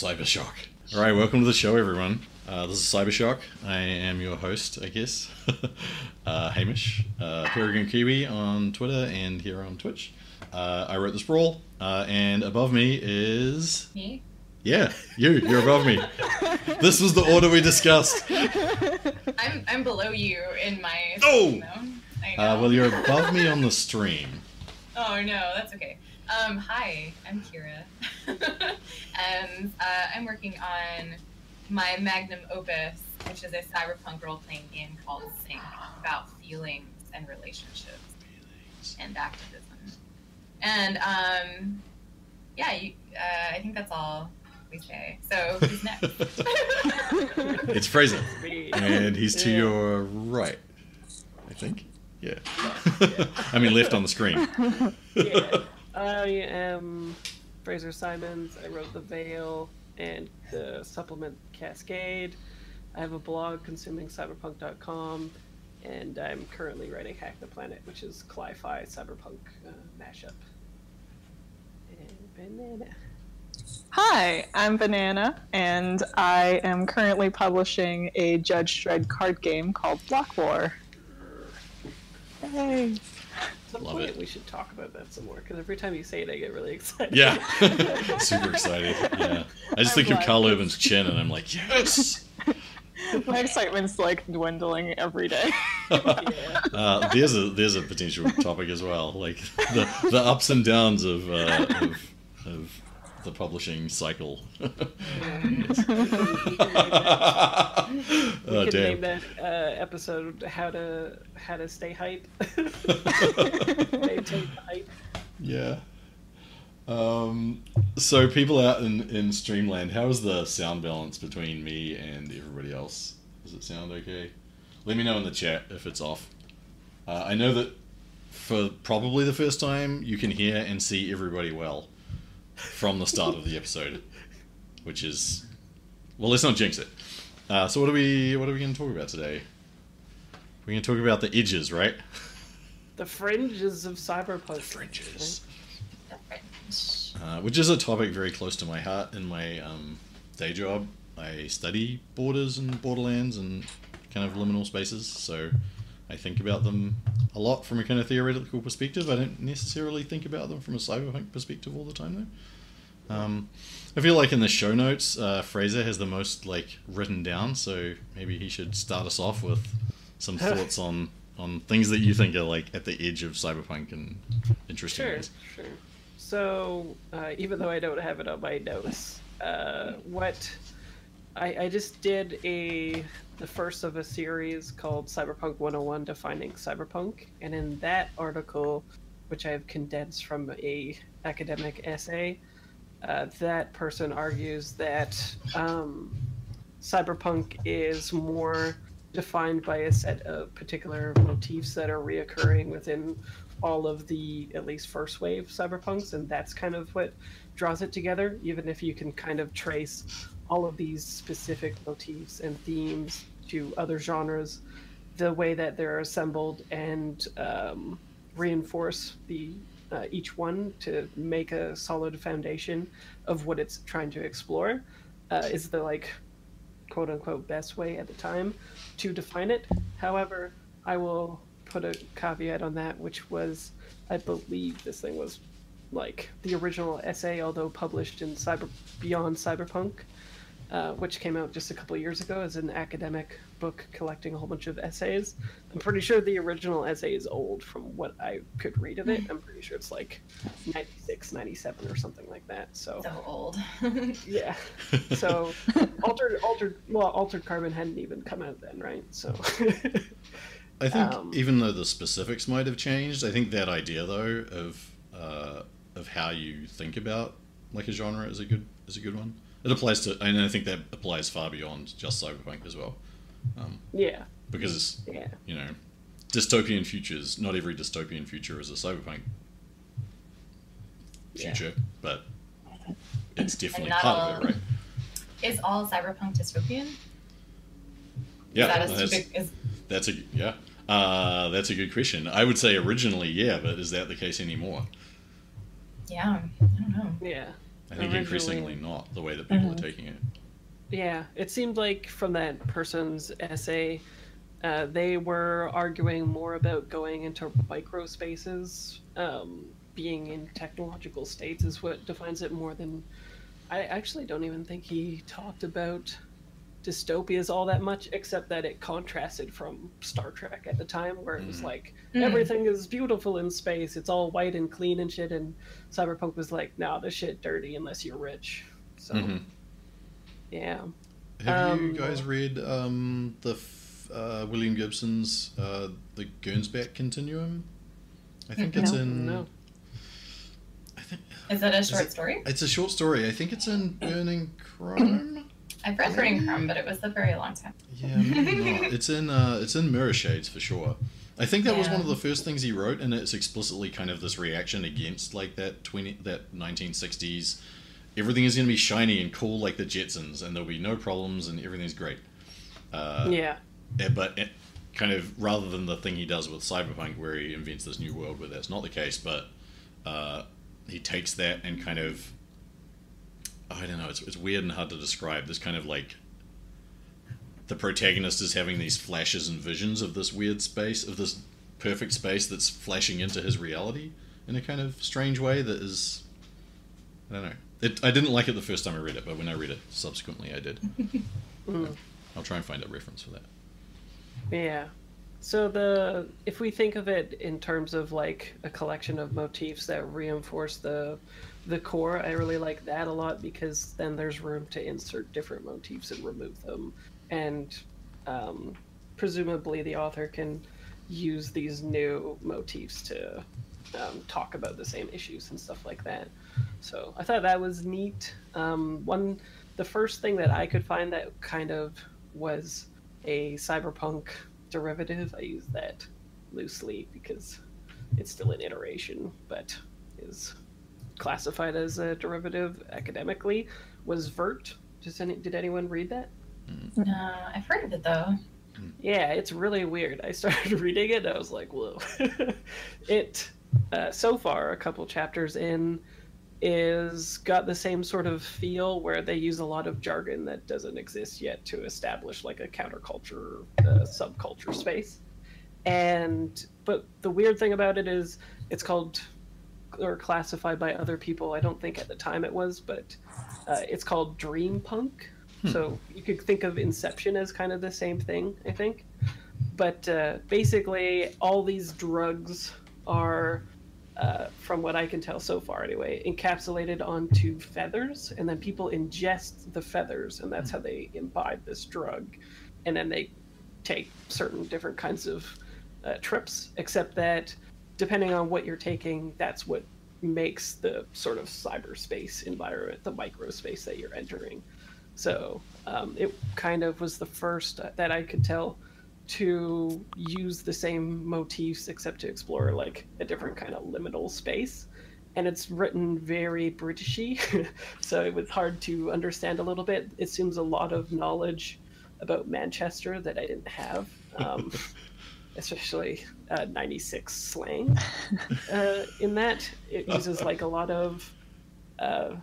It's time to Cybershock. All right, welcome to the show, everyone. Uh, this is Cybershock. I am your host, I guess, uh, Hamish, uh, Peregrine Kiwi on Twitter and here on Twitch. Uh, I wrote this brawl, uh, and above me is Me? yeah, you. You're above me. This was the order we discussed. I'm I'm below you in my Oh! stream, though. I know. Uh, well, you're above me on the stream. Oh no, that's okay. Um, hi, I'm Kira, and uh, I'm working on my magnum opus, which is a cyberpunk role-playing game called Sync, about feelings and relationships and activism. And um, yeah, you, uh, I think that's all we say. So who's next? It's Fraser, and he's to Yeah. your right. I think. Yeah. I mean, left on the screen. yeah. I am Fraser Simons. I wrote The Veil and the supplement Cascade. I have a blog, consumingcyberpunk.com, and I'm currently writing Hack the Planet, which is Cli-Fi cyberpunk uh, mashup. And banana. Hi, I'm Banana, and I am currently publishing a Judge Dredd card game called Block War. Hey. At some Love point, it. we should talk about that some more, because every time you say it, I get really excited. Yeah. Super excited. Yeah. I just I'm think of glad. Karl Urban's chin, and I'm like, yes. My excitement's like dwindling every day. yeah. Uh, there's a there's a potential topic as well, like the the ups and downs of uh, of, of the publishing cycle. We oh could name that uh, episode "How to How to Stay Hype." Maintain hype. Yeah. Um, so people out in, in Streamland, how is the sound balance between me and everybody else? Does it sound okay? Let me know in the chat if it's off. Uh, I know that for probably the first time, you can hear and see everybody well from the start of the episode, which is well. Let's not jinx it. Uh, so what are we what are we going to talk about today? We're going to talk about the edges, right? The fringes of cyberpunk. Fringes. The French. uh, which is a topic very close to my heart in my um, day job. I study borders and borderlands and kind of liminal spaces, so I think about them a lot from a kind of theoretical perspective. I don't necessarily think about them from a cyberpunk perspective all the time, though. Um, I feel like in the show notes, uh, Fraser has the most like written down, so maybe he should start us off with some thoughts on on things that you think are like at the edge of cyberpunk and interesting Sure, ways. sure. So, uh, even though I don't have it on my notes, uh, what I, I just did a the first of a series called Cyberpunk 101 Defining Cyberpunk, and in that article, which I've condensed from a academic essay, uh, that person argues that um, cyberpunk is more defined by a set of particular motifs that are reoccurring within all of the at least first wave cyberpunks and that's kind of what draws it together even if you can kind of trace all of these specific motifs and themes to other genres the way that they're assembled and um, reinforce the uh, each one to make a solid foundation of what it's trying to explore uh, is the like quote unquote best way at the time to define it. However, I will put a caveat on that, which was I believe this thing was like the original essay, although published in Cyber Beyond Cyberpunk, uh, which came out just a couple of years ago as an academic book collecting a whole bunch of essays. I'm pretty sure the original essay is old from what I could read of it. I'm pretty sure it's like 96, 97 or something like that. So So old. yeah. So altered altered well altered carbon hadn't even come out then, right? So I think Um, even though the specifics might have changed, I think that idea though of uh, of how you think about like a genre is a good is a good one. It applies to, and I think that applies far beyond just cyberpunk as well, um, yeah, because yeah. you know dystopian futures. Not every dystopian future is a cyberpunk Yeah. future, but it's definitely part all- of it, right? Is all cyberpunk dystopian? Yeah, Is that a that's, stupid, is, that's a yeah. Uh, that's a good question. I would say originally, yeah, but is that the case anymore? yeah, I don't know. Yeah. I think increasingly not the way that people Mhm. are taking it. Yeah, it seemed like from that person's essay, uh, they were arguing more about going into micro spaces. Um, being in technological states is what defines it more than. I actually don't even think he talked about dystopias all that much, except that it contrasted from Star Trek at the time, where it was Mm. like Mm. everything is beautiful in space, it's all white and clean and shit, and Cyberpunk was like, "Nah, this shit dirty unless you're rich." So Mhm. yeah. Have you Um, guys read um, the f- uh, William Gibson's uh, the Gernsback Continuum? I think it's in. No. I think Is that a short it- story? it's a short story. I think it's in Burning Chrome. I've read Burning Chrome, but it was a very long time. Yeah, maybe not. It's in uh, it's in Mirrorshades for sure. I think that was one of the first things he wrote, and it's explicitly kind of this reaction against like that twenty that nineteen sixties. Everything is going to be shiny and cool like the Jetsons, and there'll be no problems, and everything's great. Uh, yeah. eh, but it, kind of rather than the thing he does with Cyberpunk, where he invents this new world where that's not the case, but uh, he takes that and kind of I don't know. It's, it's weird and hard to describe. This kind of like the protagonist is having these flashes and visions of this weird space, of this perfect space that's flashing into his reality in a kind of strange way that is. I don't know. It, I didn't like it the first time I read it, but when I read it subsequently, I did. Mm. I'll try and find a reference for that. Yeah. So the if we think of it in terms of like a collection of motifs that reinforce the the core, I really like that a lot because then there's room to insert different motifs and remove them, and um, presumably the author can use these new motifs to um, talk about the same issues and stuff like that. So I thought that was neat. Um, one, the first thing that I could find that kind of was a cyberpunk derivative. I use that loosely because it's still an iteration, but is classified as a derivative academically. Was Vurt? Does any, did anyone read that? No, I've heard of it though. Yeah, it's really weird. I started reading it and I was like, whoa. it, uh, so far, a couple chapters in, is got the same sort of feel where they use a lot of jargon that doesn't exist yet to establish like a counterculture, uh, subculture space. And, but the weird thing about it is it's called, or classified by other people. I don't think at the time it was, but uh, it's called Dream Punk. So you could think of Inception as kind of the same thing, I think. But uh, basically, all these drugs are, uh, from what I can tell so far anyway, encapsulated onto feathers, and then people ingest the feathers, and that's how they imbibe this drug. And then they take certain different kinds of uh, trips, except that depending on what you're taking, that's what makes the sort of cyberspace environment, the microspace that you're entering. So um, it kind of was the first that I could tell to use the same motifs except to explore like a different kind of liminal space. And it's written very Britishy, so it was hard to understand a little bit. It seems a lot of knowledge about Manchester that I didn't have, um, especially uh, 96 slang. Uh, in that, it uses like a lot of uh,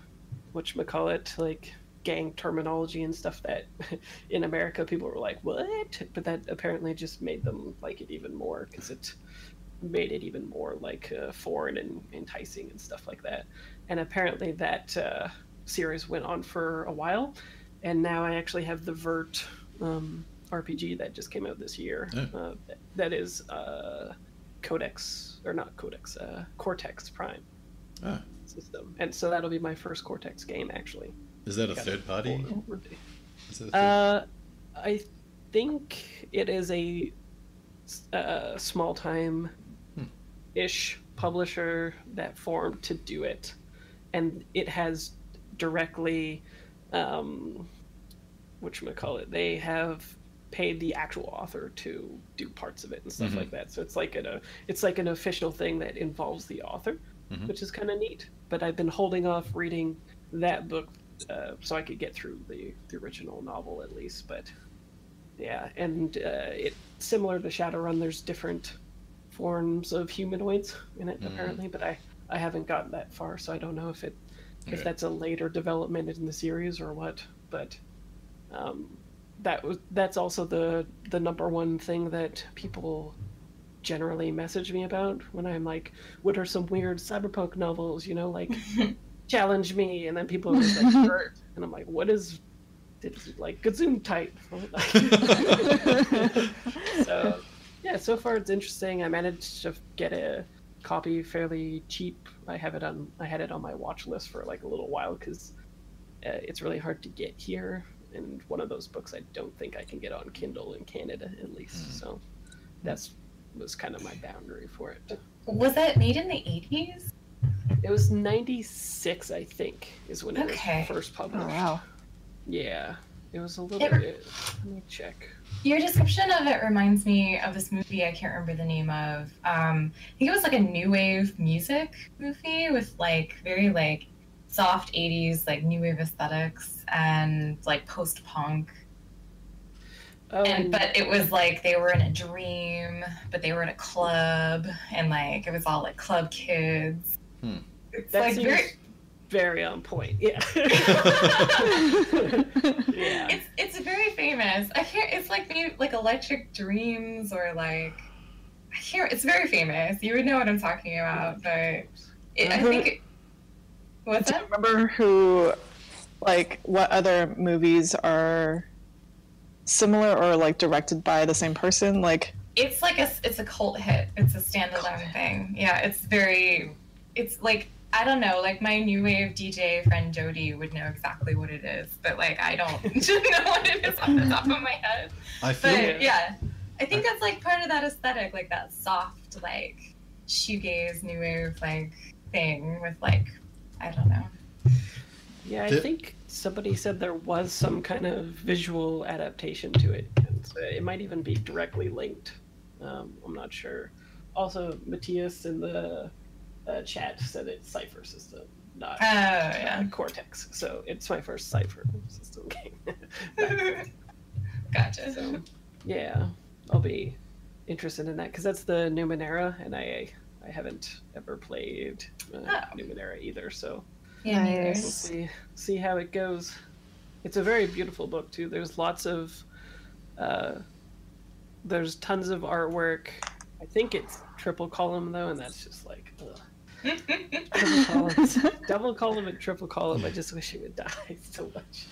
it like gang terminology and stuff that in America people were like, what? But that apparently just made them like it even more because it made it even more like uh, foreign and enticing and stuff like that. And apparently that uh, series went on for a while. And now I actually have the Vurt um, RPG that just came out this year. Oh. Uh, that is uh, Codex, or not Codex, uh, Cortex Prime Ah, system. And so that'll be my first Cortex game actually. is that a Got third party? Is that a third- Uh, I think it is a uh, small time ish publisher that formed to do it, and it has directly, um, what call it? They have paid the actual author to do parts of it and stuff Mhm. like that. So it's like a it's like an official thing that involves the author, Mhm. which is kind of neat. But I've been holding off reading that book uh, so I could get through the, the original novel at least. But yeah, and uh, it similar to Shadowrun. There's different forms of humanoids in it Mhm. apparently, but I I haven't gotten that far, so I don't know if it if Okay. that's a later development in the series or what. But um, that was that's also the the number one thing that people generally message me about when I'm like, "What are some weird cyberpunk novels?" You know, like challenge me, and then people are just like, "Sure." and I'm like, "What is?" It's like Gazoom type. so yeah, so far it's interesting. I managed to get a copy fairly cheap. I have it on. I had it on my watch list for like a little while because uh, it's really hard to get here, and one of those books I don't think I can get on Kindle in Canada at least. So that's was kind of my boundary for it. Was that made in the 80s? It was '96, I think, is when it Okay. was first published. Oh published. wow. Yeah, it was a little. It- It, let me check. Your description of it reminds me of this movie I can't remember the name of. Um, I think it was like a new wave music movie with like very like soft 80s like new wave aesthetics and like post punk. Oh, And but it was like they were in a dream, but they were in a club and like it was all like club kids. Hmm. It's that like seems very very on point. Yeah. yeah. it's it's very famous. I can't. It's like maybe like Electric Dreams or like I can't. It's very famous. You would know what I'm talking about, but it, I Mhm. think. It, what's Do you that? remember who, like, what other movies are similar or like directed by the same person? Like, It's like a it's a cult hit. It's a standalone thing. Yeah, it's very. It's like I don't know. Like my new wave DJ friend Jody would know exactly what it is, but like I don't know what it is off the top of my head. I feel But yeah, I think that's like part of that aesthetic, like that soft, like shoegaze new wave like thing with like I don't know. Yeah, I The- think somebody said there was some kind of visual adaptation to it. And so it might even be directly linked. Um, I'm not sure. Also, Matthias in the uh, chat said it's Cipher System, not Oh yeah. uh, Cortex. So it's my first Cipher System game. gotcha. so yeah, I'll be interested in that because that's the Numenera, and I I haven't ever played uh, Oh. Numenera either. So Yeah, Nice. we'll see see how it goes. It's a very beautiful book too. There's lots of uh, there's tons of artwork. I think it's triple column though, and that's just like ugh. triple columns, double column and triple column. I just wish it would die so much.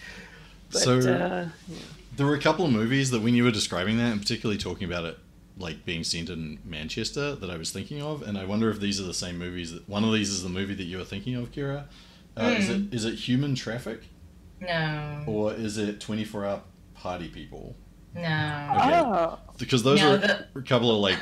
But So- uh, yeah. There were a couple of movies that when you were describing that, and particularly talking about it like being sent in Manchester, that I was thinking of, and I wonder if these are the same movies. That one of these is the movie that you were thinking of, Kira. Uh, Is it is it Human Traffic no, or is it Twenty Four Hour Party People? no. Okay. oh, Because those No, are the- a couple of like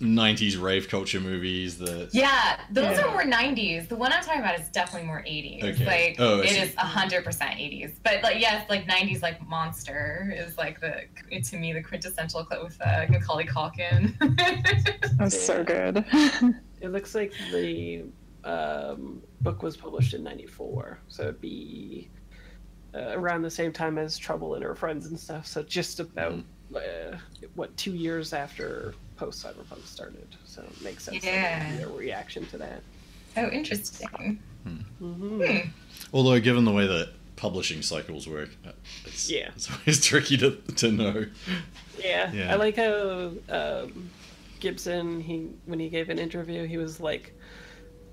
'90s rave culture movies that. Yeah, those Yeah. are more 90s. The one I'm talking about is definitely more 80s. Okay. Like Oh, I it 100% 80s. But like yes, like 90s like Monster is like the to me the quintessential clip with uh, Macaulay Culkin. that's so good. It looks like the um, book was published in '94, so it'd be uh, around the same time as Trouble and Her Friends and stuff. So just about uh, what two years after post Cyberpunk started. So it makes sense. that there'd be a reaction to that. oh, interesting. hmm Hmm. Although, given the way that publishing cycles work, uh, it's, Yeah. it's always tricky to, to know. Yeah, Yeah. I like how um, Gibson he when he gave an interview he was like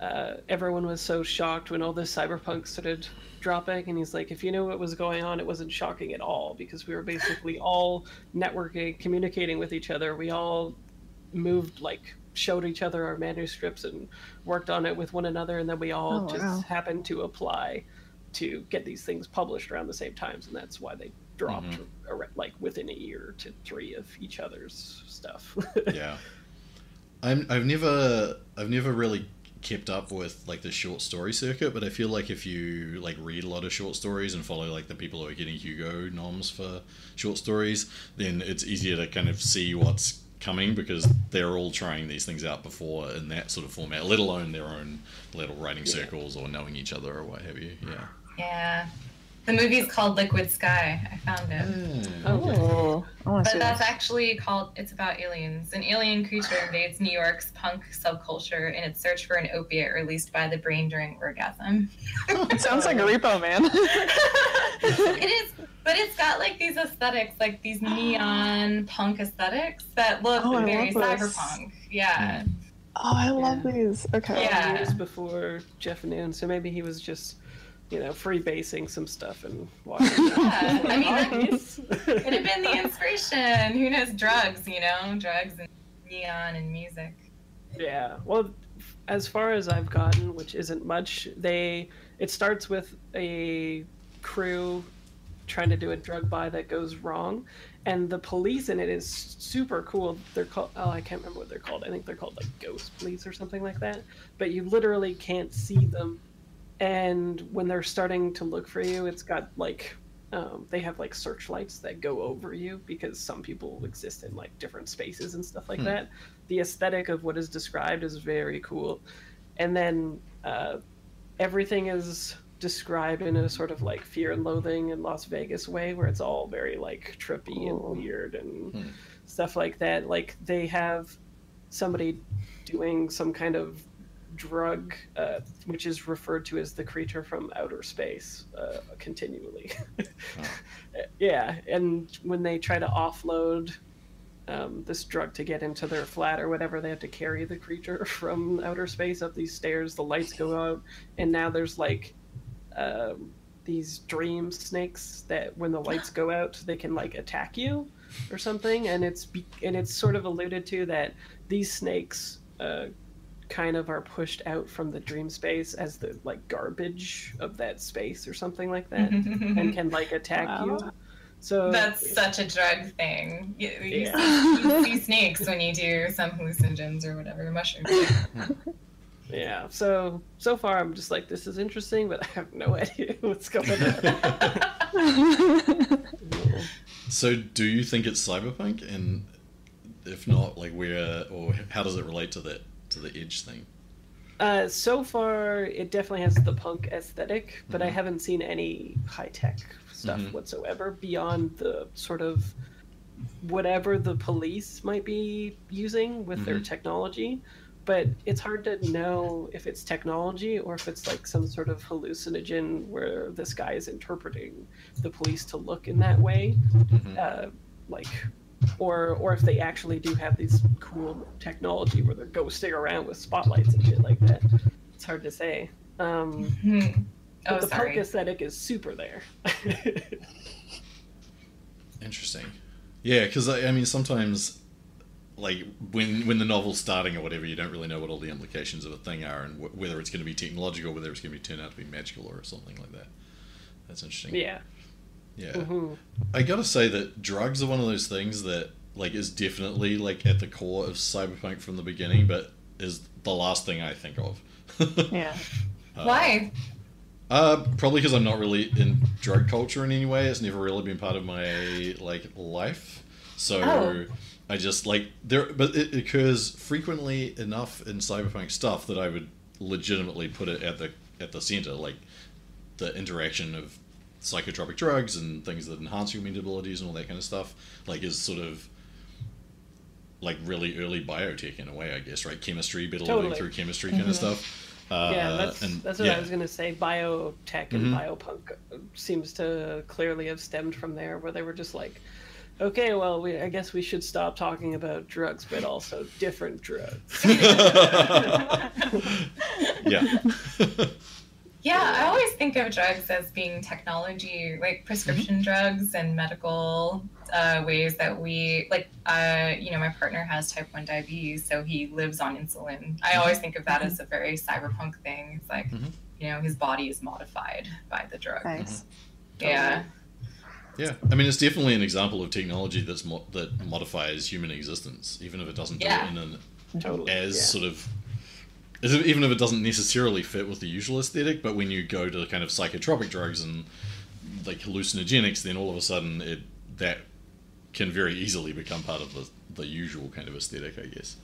uh, everyone was so shocked when all this cyberpunk started dropping and he's like if you knew what was going on it wasn't shocking at all because we were basically all networking communicating with each other we all moved like showed each other our manuscripts and worked on it with one another and then we all Oh, just wow. happened to apply to get these things published around the same times and that's why they dropped ar- like within a year to three of each other's stuff yeah, I'm. I've never. I've never really kept up with like the short story circuit, but I feel like if you like read a lot of short stories and follow like the people who are getting Hugo noms for short stories, then it's easier to kind of see what's coming because they're all trying these things out before in that sort of format, let alone their own little writing Yeah. circles or knowing each other or what have you. Yeah. Yeah. The movie's called Liquid Sky. I found it. Hmm. Oh. oh, I But that's that. actually called, it's about aliens. An alien creature invades New York's punk subculture in its search for an opiate released by the brain during orgasm. It sounds like a Repo Man. it is, but it's got like these aesthetics, like these neon punk aesthetics that look Oh, very love this. cyberpunk. Yeah. Hmm. oh, I love Yeah. these. Okay. Yeah. Years before Jeff Noon, so maybe he was just, you know, freebasing some stuff and watching. Yeah, I mean, that- Nice. Could have been the inspiration. Who knows? Drugs, you know, drugs and neon and music. Yeah. Well, as far as I've gotten, which isn't much, they it starts with a crew trying to do a drug buy that goes wrong, and the police in it is super cool. They're called oh I can't remember what they're called. I think they're called like ghost police or something like that. But you literally can't see them, and when they're starting to look for you, it's got like. Um, they have like searchlights that go over you because some people exist in like different spaces and stuff like Hmm. that the aesthetic of what is described is very cool and then uh, everything is described in a sort of like fear and loathing in las vegas way where it's all very like trippy and weird and Hmm. stuff like that like they have somebody doing some kind of drug uh, which is referred to as the creature from outer space uh, continually. Yeah and when they try to offload um, this drug to get into their flat or whatever they have to carry the creature from outer space up these stairs. The lights go out and now there's like um, these dream snakes that when the lights go out they can like attack you or something. And it's be- and it's sort of alluded to that these snakes uh, kind of are pushed out from the dream space as the like garbage of that space or something like that and can like attack you so That's such a drug thing. You, you, Yeah. see, you see snakes when you do some hallucinogens or whatever, mushrooms. Yeah. So so far, I'm just like, this is interesting, but I have no idea what's going on. So, do you think it's cyberpunk? And if not, like, where or how does it relate to that to the edge thing? Uh, so far, it definitely has the punk aesthetic, but I Mhm. haven't seen any high tech stuff Mhm. whatsoever beyond the sort of whatever the police might be using with their Mhm. technology. But it's hard to know if it's technology or if it's like some sort of hallucinogen where this guy is interpreting the police to look in that way. Mhm. uh, like or or if they actually do have these cool technology where they're ghosting around with spotlights and shit like that it's hard to say um Hmm. but Oh, the sorry. punk aesthetic is super there Interesting. Yeah, because I, I mean, sometimes, like when when the novel's starting or whatever, you don't really know what all the implications of a thing are, and wh- whether it's going to be technological, whether it's going to be turned out to be magical or something like that. That's interesting. yeah Yeah. Mhm. I gotta say that drugs are one of those things that like is definitely like at the core of cyberpunk from the beginning, but is the last thing I think of. yeah. Uh, Why? Uh, probably because I'm not really in drug culture in any way. It's never really been part of my like life. So Oh. I just like there, but it occurs frequently enough in cyberpunk stuff that I would legitimately put it at the at the center, like the interaction of psychotropic drugs and things that enhance your mental abilities and all that kind of stuff. Like is sort of like really early biotech in a way, I guess, right? Chemistry, better living Totally. through chemistry kind of stuff. Uh, yeah that's and that's what yeah. i was going to say biotech and Mhm. biopunk seems to clearly have stemmed from there where they were just like okay well we, i guess we should stop talking about drugs but also different drugs yeah. Yeah, I always think of drugs as being technology, like prescription Mm-hmm. drugs and medical uh, ways that we, like, uh, you know, my partner has type 1 diabetes, so he lives on insulin. I always think of that as a very cyberpunk thing. It's like, Mhm. you know, his body is modified by the drug. Nice. Yeah. yeah. I mean, it's definitely an example of technology that's mo- that modifies human existence, even if it doesn't do Yeah. it in an totally as yeah. sort of as if- even if it doesn't necessarily fit with the usual aesthetic. But when you go to kind of psychotropic drugs and like hallucinogenics, then all of a sudden it that can very easily become part of the the usual kind of aesthetic, I guess.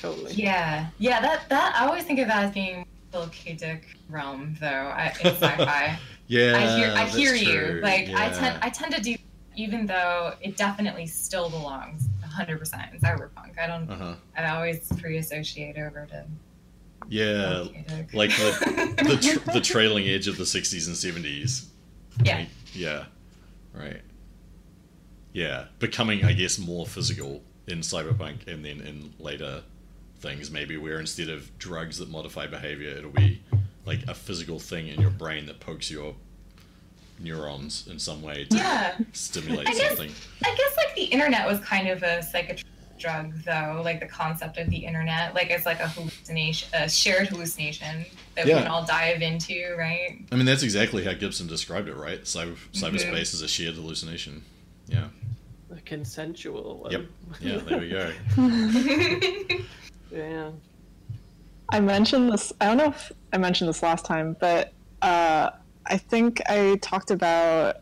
totally Yeah. Yeah, that, that, I always think of that as being Philip K. Dick realm, though, I, in sci fi. Yeah, I hear I that's hear you. true. Like I tend I tend to do even though it definitely still belongs 100% in cyberpunk. I don't Uh-huh. I always pre-associate over to Yeah, like the the, tr- the trailing edge of the 60s and 70s. yeah. Like, yeah. Right. Yeah, becoming I guess more physical in cyberpunk and then in later things maybe where instead of drugs that modify behavior it'll be like a physical thing in your brain that pokes your neurons in some way to Yeah. stimulate I guess- something. I guess like the internet was kind of a psychotropic drug though, like the concept of the internet, like it's like a hallucination, a shared hallucination that we can all dive into, right? I mean that's exactly how Gibson described it, right? Cyber, Mm-hmm. cyberspace is a shared hallucination. Yeah. A consensual one. Yep. Yeah, there we go. Yeah. I mentioned this. I don't know if I mentioned this last time, but uh, I think I talked about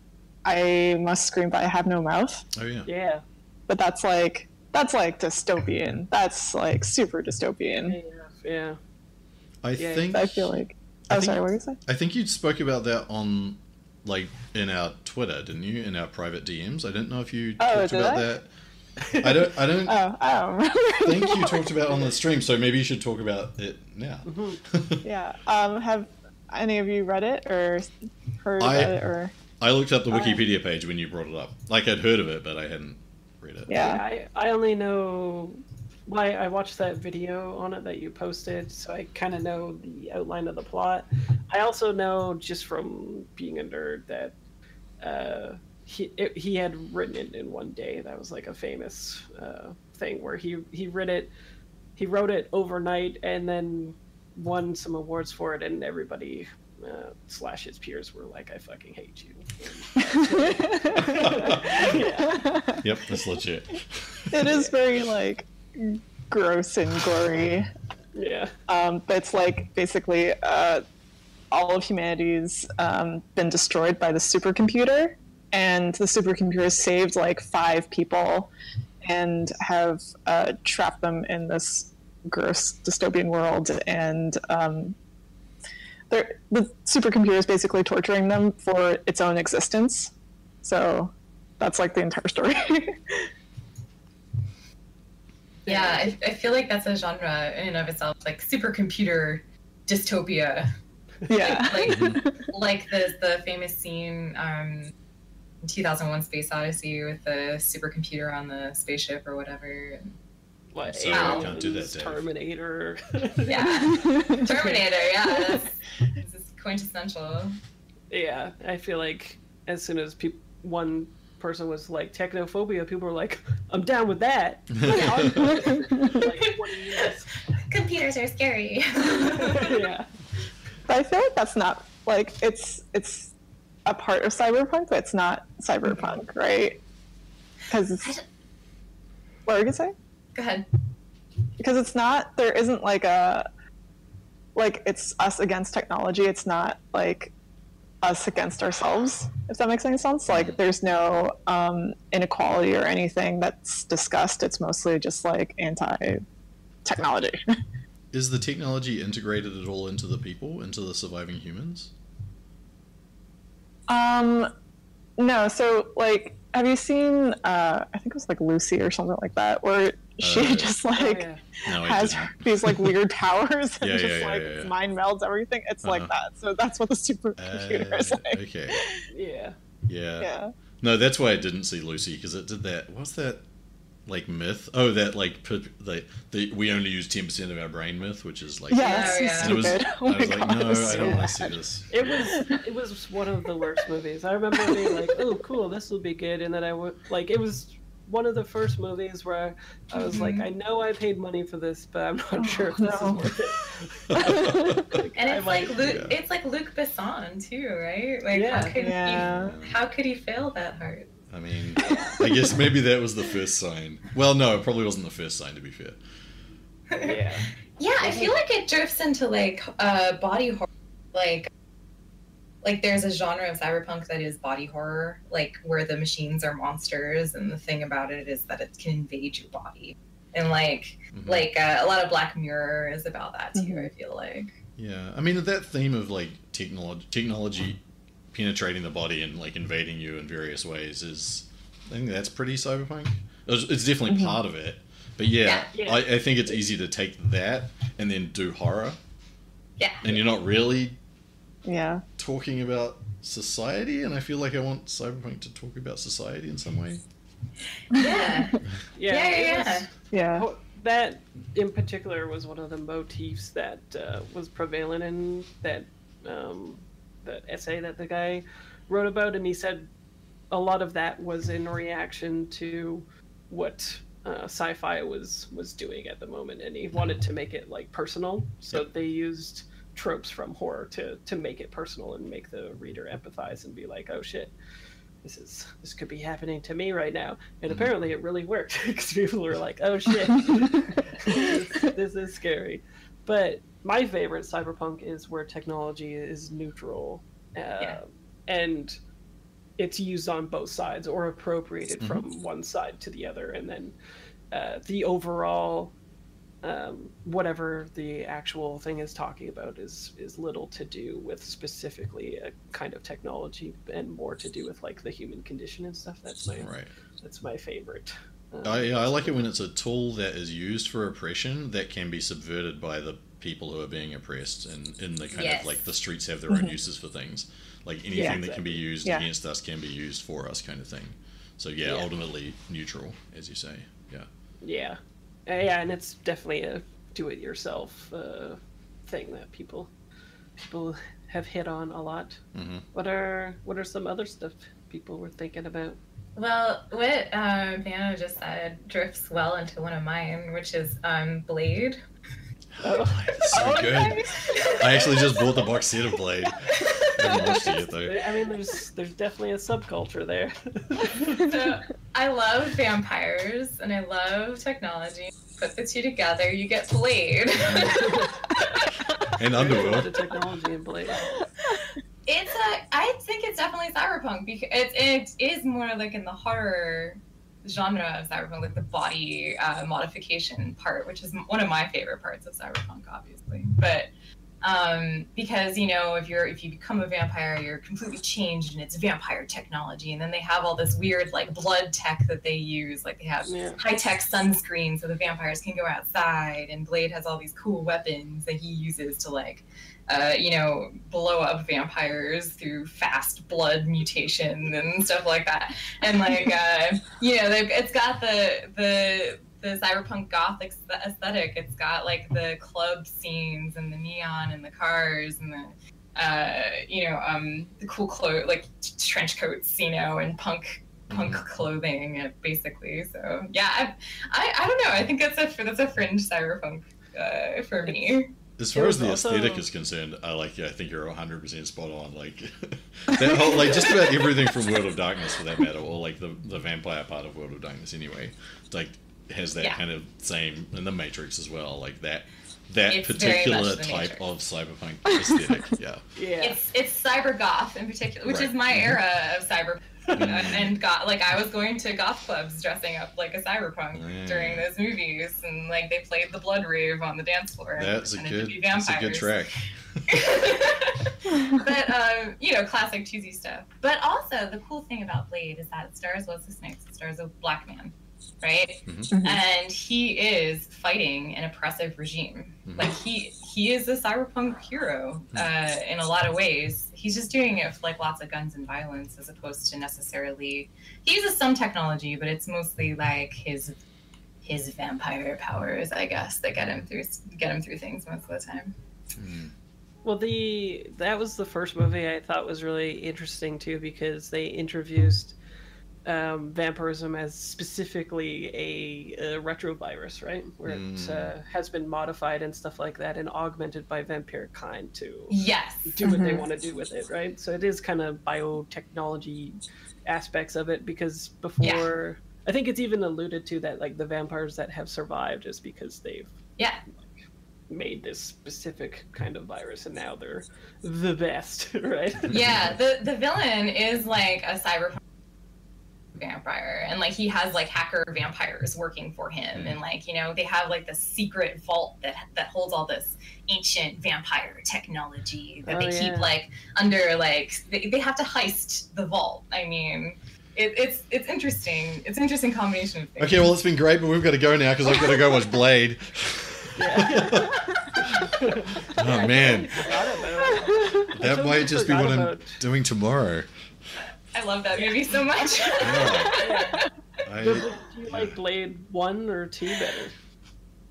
I must scream, but I have no mouth. Oh yeah. Yeah. But that's like that's like dystopian. That's like super dystopian. Yeah. Yeah. I Yeah, think I feel like. I Oh, think- sorry. What were you saying? I think you spoke about that on like in our Twitter, didn't you? In our private DMs. I don't know if you Oh, talked about I? that. I don't I don't Oh, I don't remember. think you talked about it on the stream, so maybe you should talk about it now. Yeah. Um. Have any of you read it or heard I- about it or? I looked up the Wikipedia page when you brought it up. Like I'd heard of it, but I hadn't read it. Yeah. I, I only know why I watched that video on it that you posted, so I kind of know the outline of the plot. I also know just from being a nerd that uh, he it, he had written it in one day. That was like a famous uh, thing where he he read it, he wrote it overnight, and then won some awards for it, and everybody. Uh, slash his peers were like, "I fucking hate you." Yep, that's legit. it is very like gross and gory. Yeah, Um, but it's like basically uh, all of humanity's um, been destroyed by the supercomputer, and the supercomputer saved like five people and have uh, trapped them in this gross dystopian world. And um, they're, the supercomputer is basically torturing them for its own existence. So that's like the entire story. Yeah, I, I feel like that's a genre in and of itself, like supercomputer dystopia. yeah. Like like the the famous scene um, in 2001: Space Odyssey with the supercomputer on the spaceship or whatever. Like Sorry, I can't do that, Aliens, Terminator. Yeah, Terminator. Yeah, that's this is quintessential. Yeah, I feel like as soon as peop- one person was like technophobia, people were like, "I'm down with that." like Computers are scary. yeah, But I feel like that's not like it's it's a part of cyberpunk, but it's not cyberpunk, right? Because I it's what were you gonna say? Go ahead. Because it's not there isn't like a like it's us against technology. It's not like us against ourselves. If that makes any sense, like there's no um, inequality or anything that's discussed. It's mostly just like anti technology. Is the technology integrated at all into the people, into the surviving humans? Um, no. So, like, have you seen? Uh, I think it was like Lucy or something like that, where she Uh, just Oh, like yeah. No, has didn't. these like weird powers and Yeah, just yeah, yeah, like yeah, yeah. mind melds everything. It's like Uh-huh. that. So that's what the supercomputer is Uh, like. okay. yeah. Yeah. Yeah. No, that's why I didn't see Lucy because it did that. What's that? Like myth? Oh, that like p- the, the we only use ten percent of our brain myth, which is like Yeah, Oh, yeah. And it was, stupid. I oh my like, god, no, it was I so don't want to see this. It was it was one of the worst movies. I remember being like, "Oh, cool, this will be good," and then I went like it was one of the first movies where I was like, Mhm. "I know I paid money for this, but I'm not sure if this Oh, is worth it." And it's might- like Luke, yeah. it's like Luc Besson too, right? Like Yeah. how could Yeah. he how could he fail that hard? I mean, I guess maybe that was the first sign. Well, no, it probably wasn't the first sign to be fair. yeah. Yeah, I feel like it drifts into like uh body horror like like there's a genre of cyberpunk that is body horror, like where the machines are monsters and the thing about it is that it can invade your body. And like Mhm. like uh, a lot of Black Mirror is about that too, Mhm. I feel like. Yeah, I mean that theme of like technology, technology penetrating the body and like invading you in various ways is I think that's pretty cyberpunk. It's, it's definitely part of it, but yeah, Yeah. Yeah. I, I think it's easy to take that and then do horror, Yeah. and you're not really Yeah. Talking about society. And I feel like I want cyberpunk to talk about society in some way. Yeah. Yeah, Yeah, yeah, was- yeah. Yeah. That in particular was one of the motifs that uh, was prevalent in that um, that essay that the guy wrote about, and he said a lot of that was in reaction to what uh, sci-fi was was doing at the moment, and he wanted to make it like personal. So Yep. they used tropes from horror to to make it personal and make the reader empathize and be like, oh shit. This is this could be happening to me right now, and Mhm. apparently it really worked because people were like, "Oh shit, this, this is scary. But my favorite cyberpunk is where technology is neutral, uh, Yeah. and it's used on both sides or appropriated Mhm. from one side to the other, and then uh, the overall. Um, whatever the actual thing is talking about is is little to do with specifically a kind of technology and more to do with like the human condition and stuff. That's my Right. that's my favorite. Um, I, yeah, I like it when it's a tool that is used for oppression that can be subverted by the people who are being oppressed, and in the kind Yes. of like the streets have their own uses for things. Like anything that can be used Yeah. against us can be used for us, kind of thing. So yeah, Yeah. ultimately neutral, as you say. Yeah. Yeah, yeah, and it's definitely a do-it-yourself uh, thing that people people have hit on a lot. hmm What are what are some other stuff people were thinking about? Well, what um, Vanna just said drifts well into one of mine, which is um, Blade. Oh, It's so good. I actually just bought the box set of Blade. I haven't watched it yet though. I mean, there's there's definitely a subculture there. so I love vampires and I love technology. Put the two together, you get Blade. And Underworld. The technology in Blade. it's a. I think it's definitely cyberpunk because it, it is more like in the horror genre of cyberpunk, like the body uh, modification part, which is one of my favorite parts of cyberpunk, obviously. But um, because you know, if you're if you become a vampire, you're completely changed, and it's vampire technology. And then they have all this weird like blood tech that they use, like they have Yeah. high tech sunscreen so the vampires can go outside, and Blade has all these cool weapons that he uses to like, uh, you know, blow up vampires through fast blood mutation and stuff like that. And like, uh, you know, it's got the the the cyberpunk gothic aesthetic. It's got like the club scenes and the neon and the cars and the uh, you know, um, the cool clothes, like t- trench coats, you know, and punk punk clothing, uh, basically. So yeah, I, I, I don't know. I think that's a that's a fringe cyberpunk uh, for me. As far as the also- aesthetic is concerned, I like. Yeah, I think you're 100 percent spot on. Like that whole, like just about everything from World of Darkness, for that matter, or like the the vampire part of World of Darkness, anyway. Like has that Yeah. kind of same in the Matrix as well. Like that that It's particular type Matrix. of cyberpunk aesthetic. Yeah. Yeah. It's it's cyber goth in particular, which Right. is my Mhm. era of cyber. Mhm. and got like I was going to goth clubs dressing up like a cyberpunk Yeah. during those movies, and like they played the blood rave on the dance floor. and That's a pretended good. That's a good track. but um, you know, classic cheesy stuff. But also, the cool thing about Blade is that it stars Wesley Snipes. It stars a black man, right? Mhm. And he is fighting an oppressive regime. Mhm. Like he he is a cyberpunk hero uh, in a lot of ways. He's just doing it with like lots of guns and violence, as opposed to necessarily. He uses some technology, but it's mostly like his his vampire powers, I guess, that get him through get him through things most of the time. Mm. Well, the that was the first movie I thought was really interesting too because they introduced um, vampirism as specifically a, a retrovirus, right? Where it Mm. uh, has been modified and stuff like that, and augmented by vampiric kind to Yes. do what they Mhm. want to do with it, right? So it is kind of biotechnology aspects of it because before I think it's even alluded to that like the vampires that have survived is because they've Yeah. made this specific kind of virus and now they're the best, right? Yeah. The the villain is like a cyberpunk vampire and like he has like hacker vampires working for him and like you know they have like the secret vault that that holds all this ancient vampire technology that Oh, they yeah. keep like under like they, they have to heist the vault i mean it, it's it's interesting it's an interesting combination of things Okay, well, it's been great, but we've got to go now because I've got to go watch Blade. Yeah. Oh man, Forgot about- that totally might just be forgot what I'm about- doing tomorrow. I love that movie so much Yeah. But I, Do you like Blade one or two better?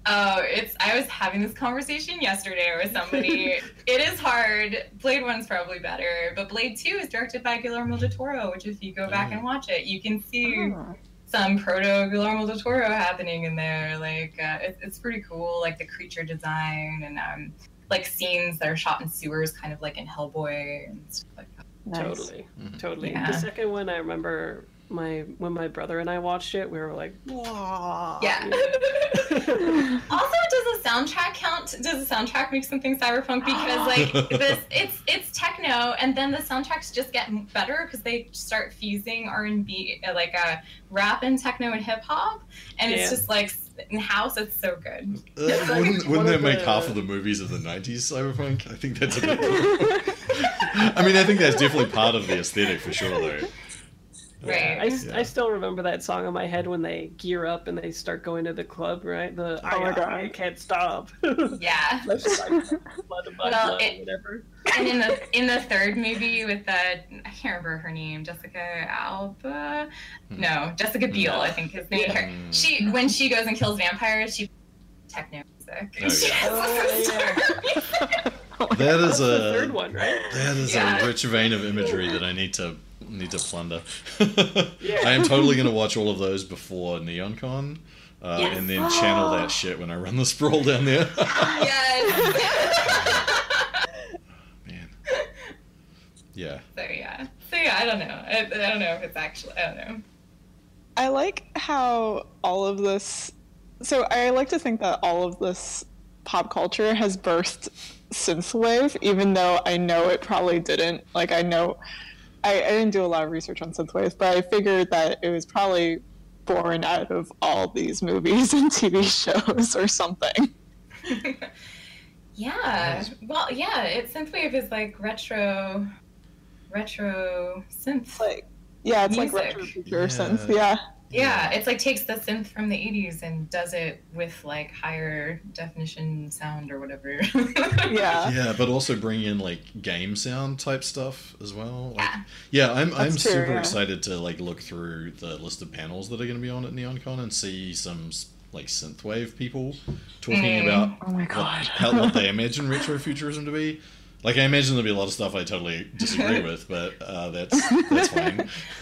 Oh, it's. I was having this conversation yesterday with somebody. it is hard. Blade One's probably better, but Blade Two is directed by Guillermo del Toro, which if you go back and watch it, you can see Oh. some proto Guillermo del Toro happening in there. Like uh, it's it's pretty cool. Like the creature design and um, like scenes that are shot in sewers, kind of like in Hellboy and stuff like that. Nice. Totally, Mhm. totally. Yeah. The second one, I remember my when my brother and I watched it, we were like, "Wow!" Yeah. Also, does the soundtrack count? Does the soundtrack make something cyberpunk? Because like this, it's it's techno, and then the soundtracks just get better because they start fusing R and B, uh, like uh, rap and techno and hip hop, and Yeah. it's just like in house, it's so good. uh, like wouldn't one wouldn't of that make the- half of the movies of the '90s cyberpunk? I think that's a bit. I mean, I think that's definitely part of the aesthetic for sure, though. Right. I, s- Yeah. I still remember that song in my head when they gear up and they start going to the club, right? The Oh my I, God. I can't stop. Yeah. That's just like blood and blood, Well, blood, it- And in the in the third movie with the I can't remember her name, Jessica Alba. Hmm. No, Jessica Biel, I think his name. Yeah. Her, she when she goes and kills vampires, she techno music. Oh, She yeah. has this Oh, That is That's the a third one, right? that is Yeah. a rich vein of imagery that I need to need to plunder. Yeah. I am totally going to watch all of those before NeonCon. Uh, Yes. And then channel that shit when I run the sprawl down there. yes. Man. Yeah. so yeah. So yeah, I don't know. I, I don't know if it's actually. I don't know. I like how all of this. So I like to think that all of this pop culture has birthed synthwave, even though I know it probably didn't. Like I know, I, I didn't do a lot of research on synthwave, but I figured that it was probably born out of all these movies and TV shows or something. yeah. Well, yeah. It synthwave is like retro, retro synth. Like, yeah, it's like retro future Yeah. synth. Yeah, Yeah, it's like takes the synth from the 80s and does it with like higher definition sound or whatever. yeah. Yeah, but also bring in like game sound type stuff as well. Like, Yeah. yeah, I'm I'm true, super yeah. excited to like look through the list of panels that are going to be on at NeonCon and see some like synthwave people talking Mm. about Oh my what, god. how, what they imagine retrofuturism to be. Like I imagine there'll be a lot of stuff I totally disagree with, but uh, that's that's fine.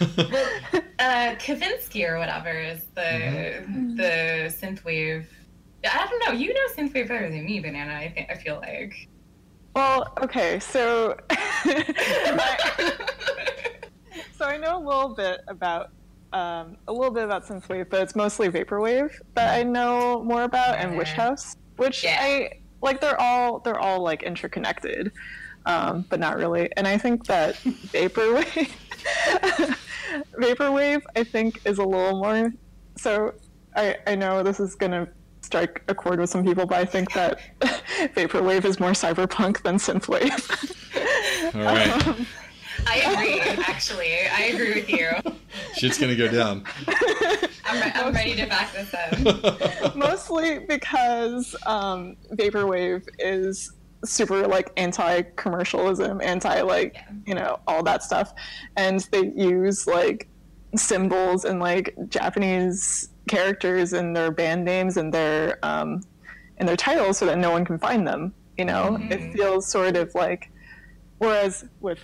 uh, Kavinsky or whatever is the Mm-hmm. the synthwave. I don't know. You know synthwave better than me, Banana. I think I feel like. Well, okay, so so I know a little bit about um, a little bit about synthwave, but it's mostly vaporwave that I know more about, and Witch House, which Yeah. I like. They're all they're all like interconnected, um, but not really. And I think that vaporwave, vaporwave, I think is a little more. So I I know this is gonna strike a chord with some people, but I think that vaporwave is more cyberpunk than synthwave. All right, Um, I agree. Actually, I agree with you. shit's gonna go down. I'm, re- I'm ready to back this up. mostly because um, vaporwave is super like anti-commercialism anti like Yeah. you know all that stuff and they use like symbols and like japanese characters in their band names and their um and their titles so that no one can find them you know Mhm. it feels sort of like whereas with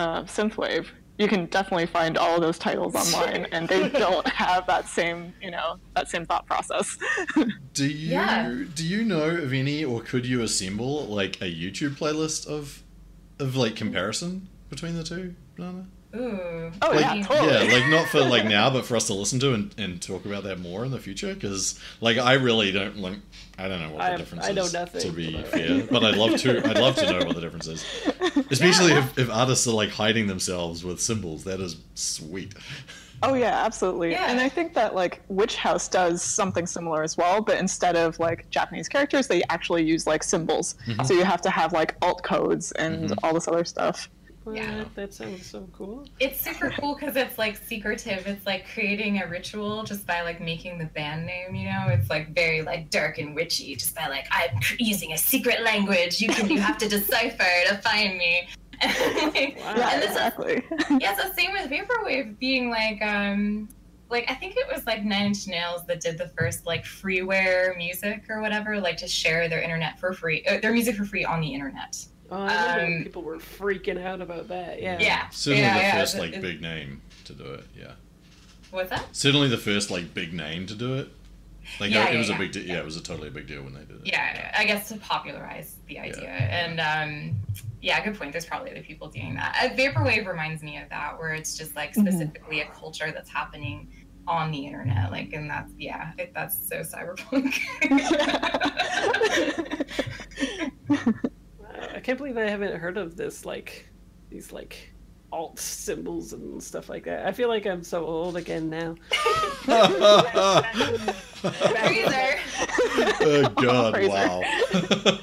uh, synthwave you can definitely find all of those titles online and they don't have that same you know that same thought process Do you Yeah. do you know of any, or could you assemble like a YouTube playlist of of like comparison between the two? Banana? Ooh. Oh, Like, yeah, totally. Yeah, like not for like now, but for us to listen to and, and talk about that more in the future. Because like I really don't like I don't know what the I- difference I know is nothing to be fair, but I'd love to. I'd love to know what the difference is. Especially Yeah. if, if artists are like hiding themselves with symbols. That is sweet. Oh yeah, absolutely. Yeah. And I think that like Witch House does something similar as well, but instead of like Japanese characters, they actually use like symbols. Mhm. So you have to have like alt codes and Mhm. all this other stuff. What? Yeah. That sounds so cool. It's super cool because it's like secretive. It's like creating a ritual just by like making the band name. You know, it's like very like dark and witchy. Just by like I'm using a secret language. You can you have to decipher to find me. Like, Wow. Yeah, and this is exactly. yeah, so same with vaporwave being like um like I think it was like Nine Inch Nails that did the first like freeware music or whatever, like to share their internet for free, uh, their music for free on the internet. Oh, I remember Um, people were freaking out about that. Yeah. Yeah, Certainly yeah, the yeah, first like it- big name to do it. Yeah. What's that? Certainly the first like big name to do it. Like Yeah, it yeah, was a big deal. yeah. Yeah, it was a totally a big deal when they did it. Yeah, I guess to popularize the idea. And um, yeah, good point. There's probably other people doing that. Uh, vaporwave reminds me of that, where it's just like Mhm. specifically a culture that's happening on the internet. Like, and that's yeah, it, that's so cyberpunk. Wow, I can't believe I haven't heard of this like these like alt symbols and stuff like that. I feel like I'm so old again now. Freezer. oh god! Fraser. Wow.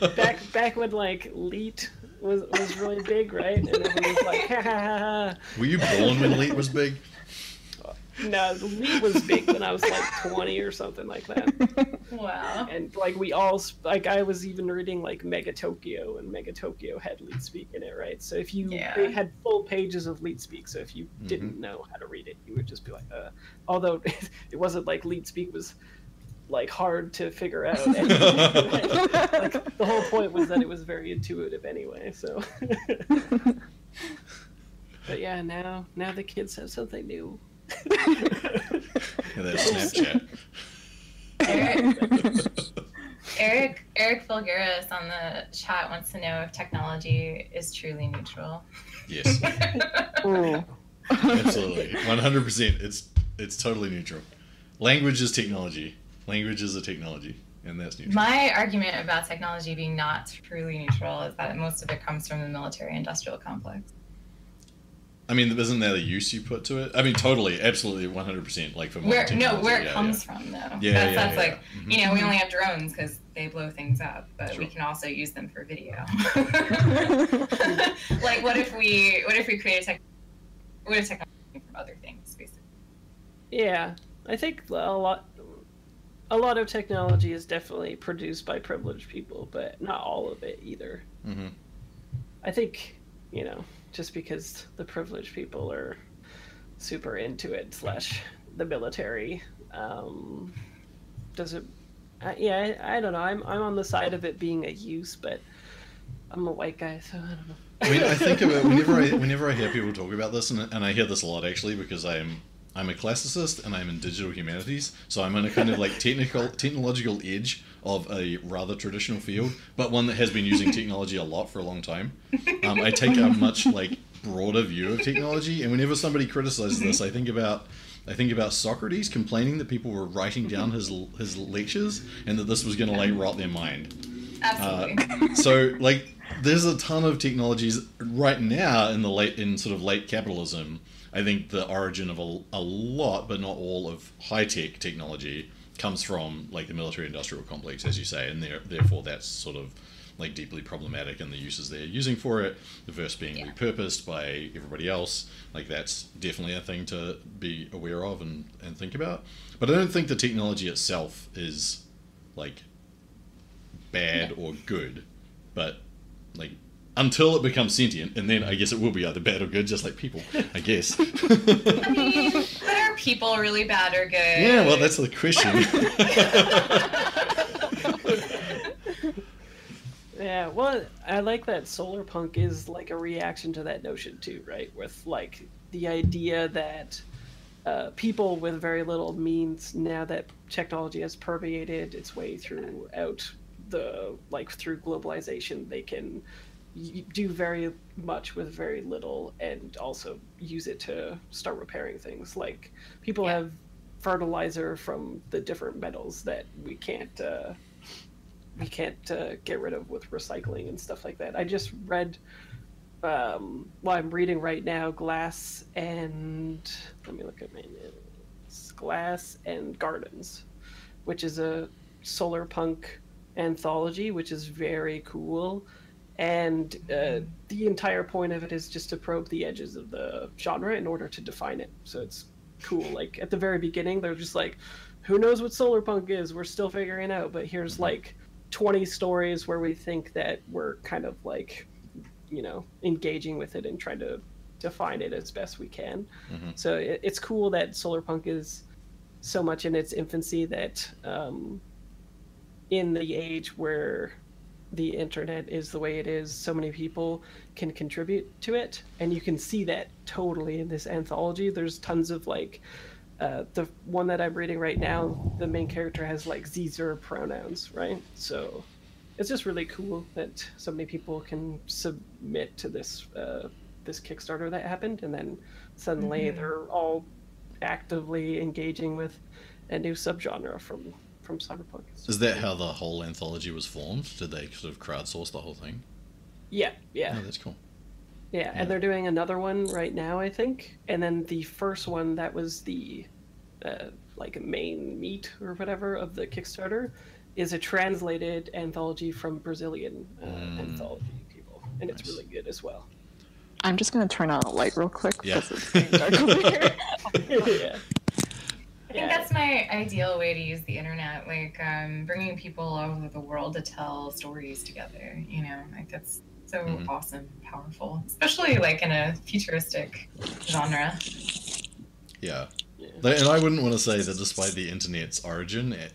Back back when like Leet was was really big, right? And everyone was like, ha ha ha ha. Were you born when Leet was big? No, Leet was big when I was like 20 or something like that. Wow. And like we all like I was even reading like Megatokyo and Megatokyo had Leet Speak in it, right? So if you Yeah. they had full pages of Leet Speak, so if you Mm-hmm. didn't know how to read it, you would just be like, uh although it wasn't like Leet Speak was like hard to figure out. anyway. like the whole point was that it was very intuitive anyway, so But yeah, now now the kids have something new. Yeah, that's Snapchat. Eric, Eric Eric Vulgaris on the chat wants to know if technology is truly neutral. yes, absolutely, one hundred percent. It's it's totally neutral. Language is technology. Language is a technology, and that's neutral. My argument about technology being not truly neutral is that most of it comes from the military-industrial complex. I mean, isn't that a use you put to it? I mean, totally, absolutely, one hundred percent. Like for modern Where no, technology, where it yeah, comes from though. Yeah, that's, yeah, that's yeah, like yeah. Mhm. you know we only have drones because they blow things up, but we can also use them for video. like what if we what if we create a tech? What if technology from other things basically? Yeah, I think a lot, a lot of technology is definitely produced by privileged people, but not all of it either. Mhm. I think you know, just because the privileged people are super into it, slash the military, um, does it? Uh, yeah, I, I don't know. I'm I'm on the side of it being a use, but I'm a white guy, so I don't know. I mean, I think about whenever I whenever I hear people talk about this, and, and I hear this a lot actually because I'm I'm a classicist and I'm in digital humanities, so I'm on a kind of like technical technological edge of a rather traditional field, but one that has been using technology a lot for a long time. Um, I take a much like broader view of technology, and whenever somebody criticizes this, I think about. I think about Socrates complaining that people were writing down his his lectures and that this was going to like rot their mind. Absolutely. so like there's a ton of technologies right now in the late in sort of late capitalism i think the origin of a, a lot but not all of high-tech technology comes from like the military industrial complex as you say and there, therefore that's sort of like deeply problematic in the uses they're using for it the verse being Yeah. repurposed by everybody else like that's definitely a thing to be aware of and, and think about but i don't think the technology itself is like bad or good, but like until it becomes sentient, and then I guess it will be either bad or good, just like people, I guess. I mean, people really bad or good? yeah, well, that's the question. Yeah, well, I like that solar punk is like a reaction to that notion too, right? With like the idea that uh, people with very little means, now that technology has permeated its way throughout the like through globalization, they can y- do very much with very little and also use it to start repairing things. Like people Yeah. have fertilizer from the different metals that we can't. Uh, we can't uh, get rid of with recycling and stuff like that. I just read um, well, I'm reading right now Glass and let me look at my notes. Glass and Gardens, which is a solar punk anthology, which is very cool. And uh, the entire point of it is just to probe the edges of the genre in order to define it. So it's cool. Like at the very beginning, they're just like, who knows what solar punk is? We're still figuring it out. But here's like 20 stories where we think that we're kind of like you know engaging with it and trying to define it as best we can Mhm. so it, it's cool that solar punk is so much in its infancy that um, in the age where the internet is the way it is so many people can contribute to it and you can see that totally in this anthology there's tons of like uh, the one that i'm reading right now the main character has like zzer pronouns right so it's just really cool that so many people can submit to this uh, this Kickstarter that happened, and then suddenly Mhm. they're all actively engaging with a new subgenre from from cyberpunk. Is that how the whole anthology was formed? Did they sort of crowdsource the whole thing? yeah, yeah, Oh, that's cool. yeah, Yeah. And they're doing another one right now, I think. And then the first one that was the uh, like main meat or whatever of the Kickstarter is a translated anthology from Brazilian uh, Mm. anthology people, and it's really good as well. I'm just gonna turn on a light real quick Yeah. because it's getting dark over here. yeah. I think that's my ideal way to use the internet, like um, bringing people all over the world to tell stories together. You know, like that's so Mhm. awesome, powerful, especially like in a futuristic genre. Yeah. Yeah. And I wouldn't want to say that despite the internet's origin i-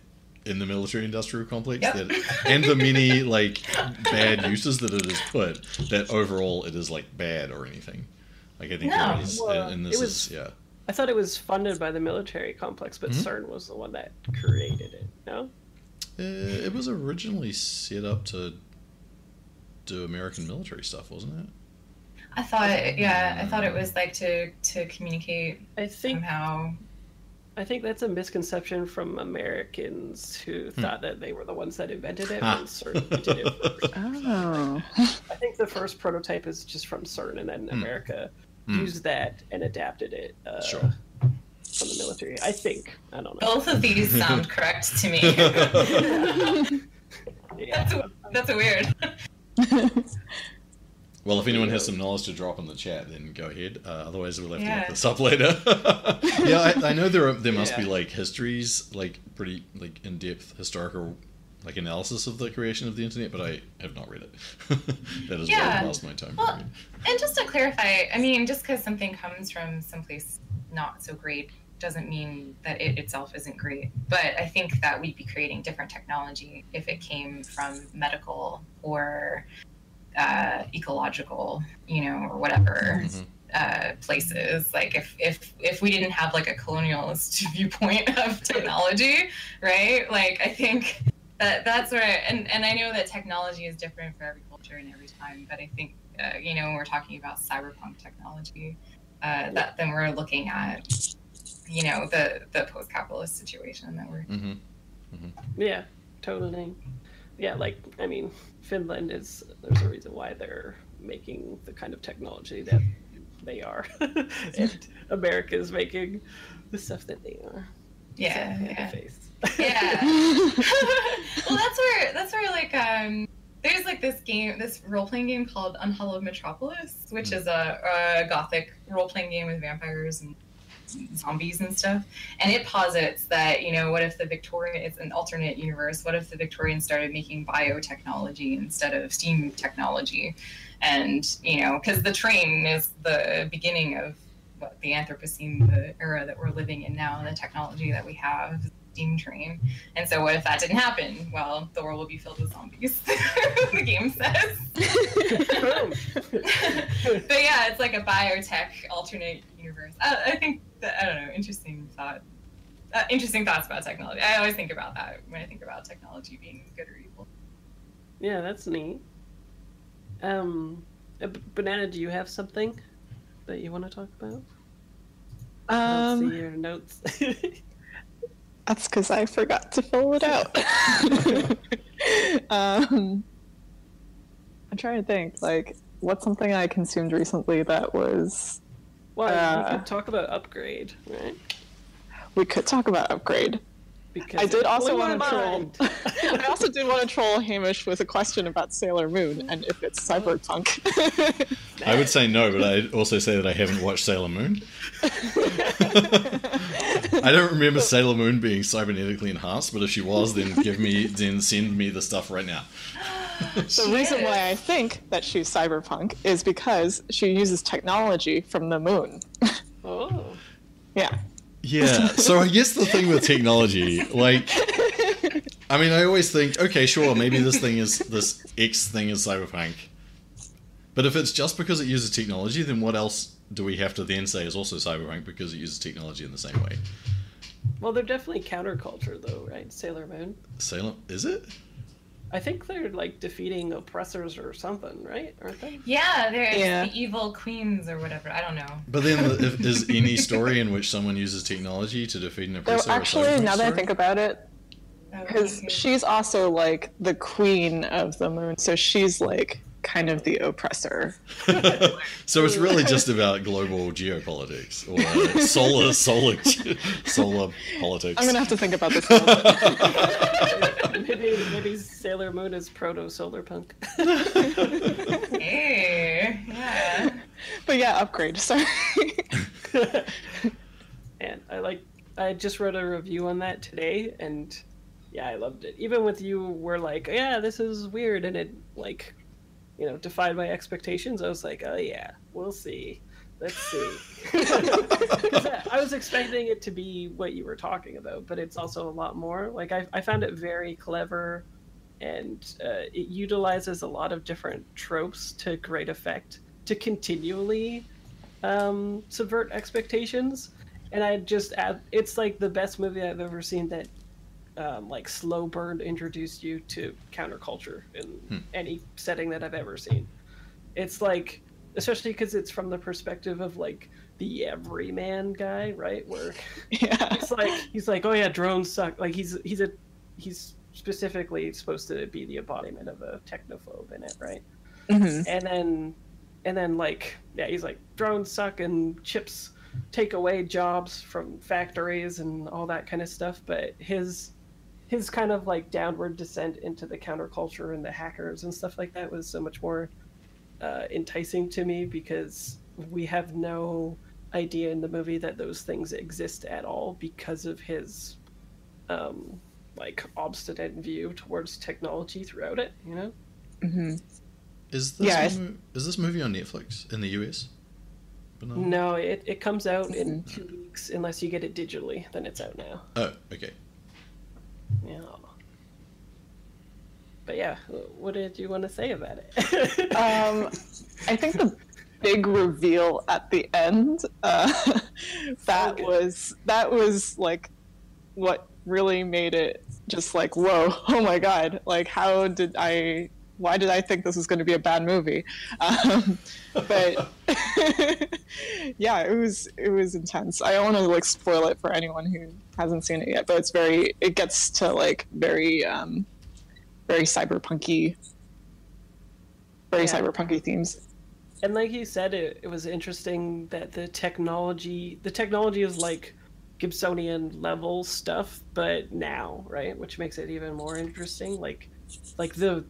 in the military industrial complex Yep. that, and the many like bad uses that it has put, that overall it is like bad or anything. Like I think No, there is, well, and it this was- is yeah. I thought it was funded by the military complex, but Mhm. CERN was the one that created it. No? Uh, it was originally set up to do American military stuff, wasn't it? I thought, yeah, I thought it was like to to communicate I think somehow. I think that's a misconception from Americans who thought that they were the ones that invented it Ah. when CERN invented it first. Oh. I think the first prototype is just from CERN, and then Hmm. America Hmm. used that and adapted it uh, Sure. from the military. I think. I don't know. Both of these sound correct to me. Yeah. that's that's weird. Well, if anyone has some knowledge to drop in the chat, then go ahead. Uh, otherwise, we'll have to Yeah. look this up later. yeah, I, I know there are, there must be like histories, like pretty like in depth historical like analysis of the creation of the internet, but I have not read it. that is Yeah. past my time Well. And just to clarify, I mean, just because something comes from someplace not so great doesn't mean that it itself isn't great. But I think that we'd be creating different technology if it came from medical or uh, ecological, you know, or whatever Mhm. uh, places. Like if if if we didn't have like a colonialist viewpoint of technology, right? Like I think that that's where and and I know that technology is different for every culture and every time, but I think uh, you know when we're talking about cyberpunk technology, uh, that then we're looking at you know the the post-capitalist situation that we're Mhm. Yeah, totally. Yeah, like I mean, Finland is there's a reason why they're making the kind of technology that they are, and America is making the stuff that they are. yeah So, in the yeah face. Yeah. well, that's where that's where like um there's like this game, this role playing game called Unhallowed Metropolis, which Hmm. is a, a gothic role playing game with vampires and zombies and stuff. And it posits that you know, what if the Victorian? It's an alternate universe. What if the Victorians started making biotechnology instead of steam technology? And you know, because the train is the beginning of what the Anthropocene, the era that we're living in now, and the technology that we have steam train. And so, what if that didn't happen? Well, the world will be filled with zombies. the game says. but yeah, it's like a biotech alternate universe. I, I think that I don't know. Interesting thought. Uh, interesting thoughts about technology. I always think about that when I think about technology being good or evil. yeah, that's neat. Um, uh, banana, do you have something that you want to talk about? I don't Um, see your notes. that's because I forgot to fill it out. um, I'm trying to think. Like, what's something I consumed recently that was? Well, Uh, we could talk about upgrade, right? We could talk about upgrade. Because I did also want to troll. I also did want to troll Hamish with a question about Sailor Moon and if it's cyberpunk. I would say no, but I'd also say that I haven't watched Sailor Moon. I don't remember Sailor Moon being cybernetically enhanced, but if she was, then give me, then send me the stuff right now. the reason why I think that she's cyberpunk is because she uses technology from the moon. Oh. yeah. Yeah, so I guess the thing with technology, like, I mean, I always think, okay, sure, maybe this thing is this X thing is cyberpunk, but if it's just because it uses technology, then what else do we have to then say is also cyberpunk because it uses technology in the same way? Well, they're definitely counterculture, though, right? Sailor Moon. Sailor, is it? I think they're like defeating oppressors or something, right? Aren't they? Yeah, there's Yeah. the evil queens or whatever. I don't know. But then, if, is any story in which someone uses technology to defeat an oppressor? a actually, cyberpunk now that I think about it, Oh, because okay. she's also like the queen of the moon, so she's like kind of the oppressor. so it's really just about global geopolitics or uh, solar, solar, solar politics. I'm gonna have to think about this. A little bit. maybe, maybe Sailor Moon is proto solar punk. Hey, yeah. but yeah, upgrade. Sorry. and I like I just wrote a review on that today and yeah, I loved it. Even with you were like, yeah, this is weird and it like you know, defied my expectations. I was like, oh yeah, we'll see. Let's see. I- was expecting it to be what you were talking about, but it's also a lot more. Like I, I found it very clever, and uh, it utilizes a lot of different tropes to great effect to continually um, subvert expectations. And I just add, it's like the best movie I've ever seen that um, like slow burn introduced you to counterculture in Hmm. any setting that I've ever seen. It's like, especially because it's from the perspective of like the everyman guy, right? Where yeah. it's like he's like, oh yeah, drones suck. Like he's he's a he's specifically supposed to be the embodiment of a technophobe in it, right? Mhm. and then and then like yeah he's like drones suck and chips take away jobs from factories and all that kind of stuff but his his kind of like downward descent into the counterculture and the hackers and stuff like that was so much more uh, enticing to me because we have no idea in the movie that those things exist at all because of his um like obstinate view towards technology throughout it you know Mhm. Is this Yeah, it's- mo- is this movie on Netflix in the US? No. No, it, it comes out in two weeks unless you get it digitally. Then it's out now. Oh, okay. Yeah. But yeah, what did you want to say about it? Um, I think the big reveal at the end uh, that was that was like what really made it just like whoa oh my god like how did i why did i think this was going to be a bad movie um, but yeah it was it was intense i don't want to like spoil it for anyone who hasn't seen it yet but it's very it gets to like very um very cyberpunky very Yeah. cyberpunky themes and like you said, it, it was interesting that the technology the technology is like Gibsonian level stuff, but now, right? Which makes it even more interesting. Like like the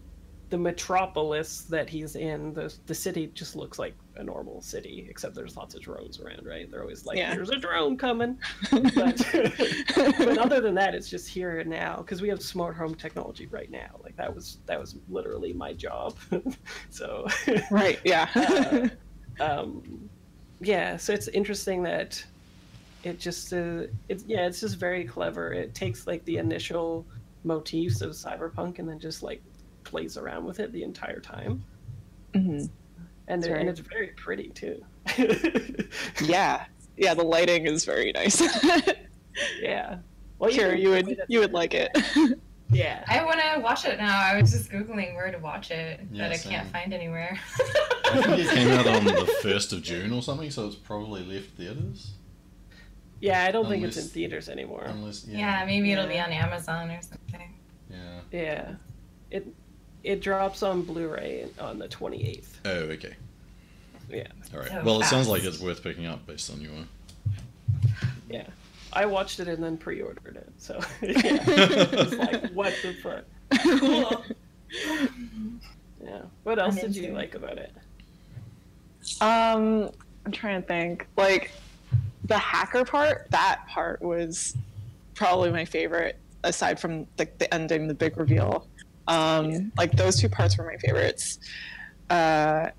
the metropolis that he's in, the the city just looks like a normal city, except there's lots of drones around, right? They're always like, Yeah. "There's a drone coming," but, but other than that, it's just here and now because we have smart home technology right now. Like that was that was literally my job. so, right yeah uh, um, yeah. So it's interesting that it just uh, it's yeah, it's just very clever. It takes like the initial motifs of cyberpunk and then just like plays around with it the entire time, Mhm. and That's and it's very pretty too. yeah yeah the lighting is very nice yeah. Well, Here, even you would you would like it. Yeah. I want to watch it now. I was just googling where to watch it, Yeah, but I can't find anywhere. I think it came out on the first of June or something, so it's probably left theaters. Yeah, I don't think it's in theaters anymore. Unless, yeah. yeah, maybe it'll be on Amazon or something. yeah. Yeah. It it drops on Blu-ray on the 28th. Oh, okay. Yeah, All right. So well, it sounds like it's worth picking up based on your. yeah. I watched it and then pre-ordered it, so yeah. it's like what the fuck. Cool. Yeah. What else did you like about it? Um, I'm trying to think. Like the hacker part, that part was probably my favorite, aside from the, the ending, the big reveal. Um, Like those two parts were my favorites. Uh,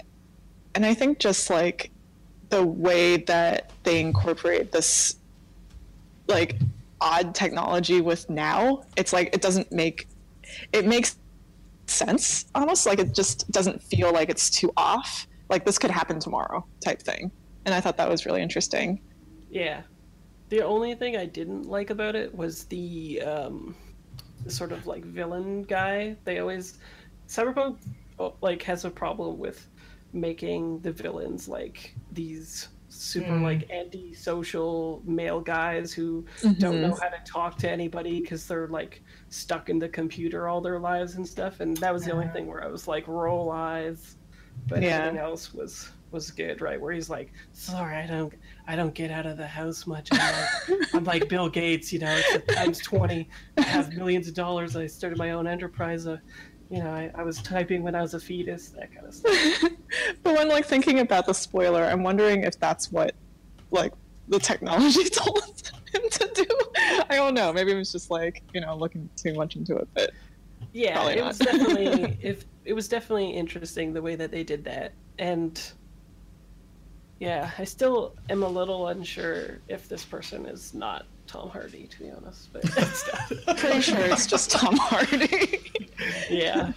and I think just like the way that they incorporate this like odd technology with now, it's like it doesn't make it makes sense almost like it just doesn't feel like it's too off like this could happen tomorrow type thing and i thought that was really interesting Yeah. The only thing I didn't like about it was the um, sort of like villain guy. They always Cyberpunk oh, like has a problem with making the villains like these super Mm. like anti-social male guys who don't know how to talk to anybody because they're like stuck in the computer all their lives and stuff. And that was the only Uh-huh. thing where I was like, roll eyes. But Yeah. everything else was was good, right? Where he's like, sorry, I don't I don't get out of the house much. I'm like, I'm like Bill Gates, you know, it's a times twenty. I have millions of dollars. I started my own enterprise. Uh, you know, I, I was typing when I was a fetus, that kind of stuff. but when like thinking about the spoiler i'm wondering if that's what like the technology told him to do i don't know maybe it was just like you know looking too much into it but Yeah, it was definitely if it was definitely interesting the way that they did that, and yeah, I still am a little unsure if this person is not Tom Hardy, to be honest. But pretty sure it's just tom hardy yeah,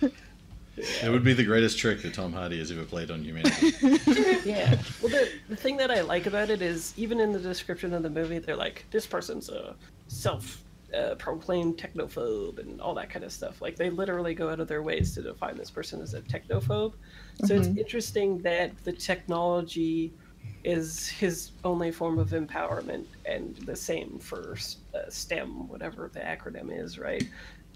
It would be the greatest trick that Tom Hardy has ever played on humanity. yeah. Well, the the thing that I like about it is even in the description of the movie, they're like, this person's a self. Uh, proclaimed technophobe and all that kind of stuff. Like they literally go out of their ways to define this person as a technophobe. So it's interesting that the technology is his only form of empowerment, and the same for uh, STEM, whatever the acronym is, right?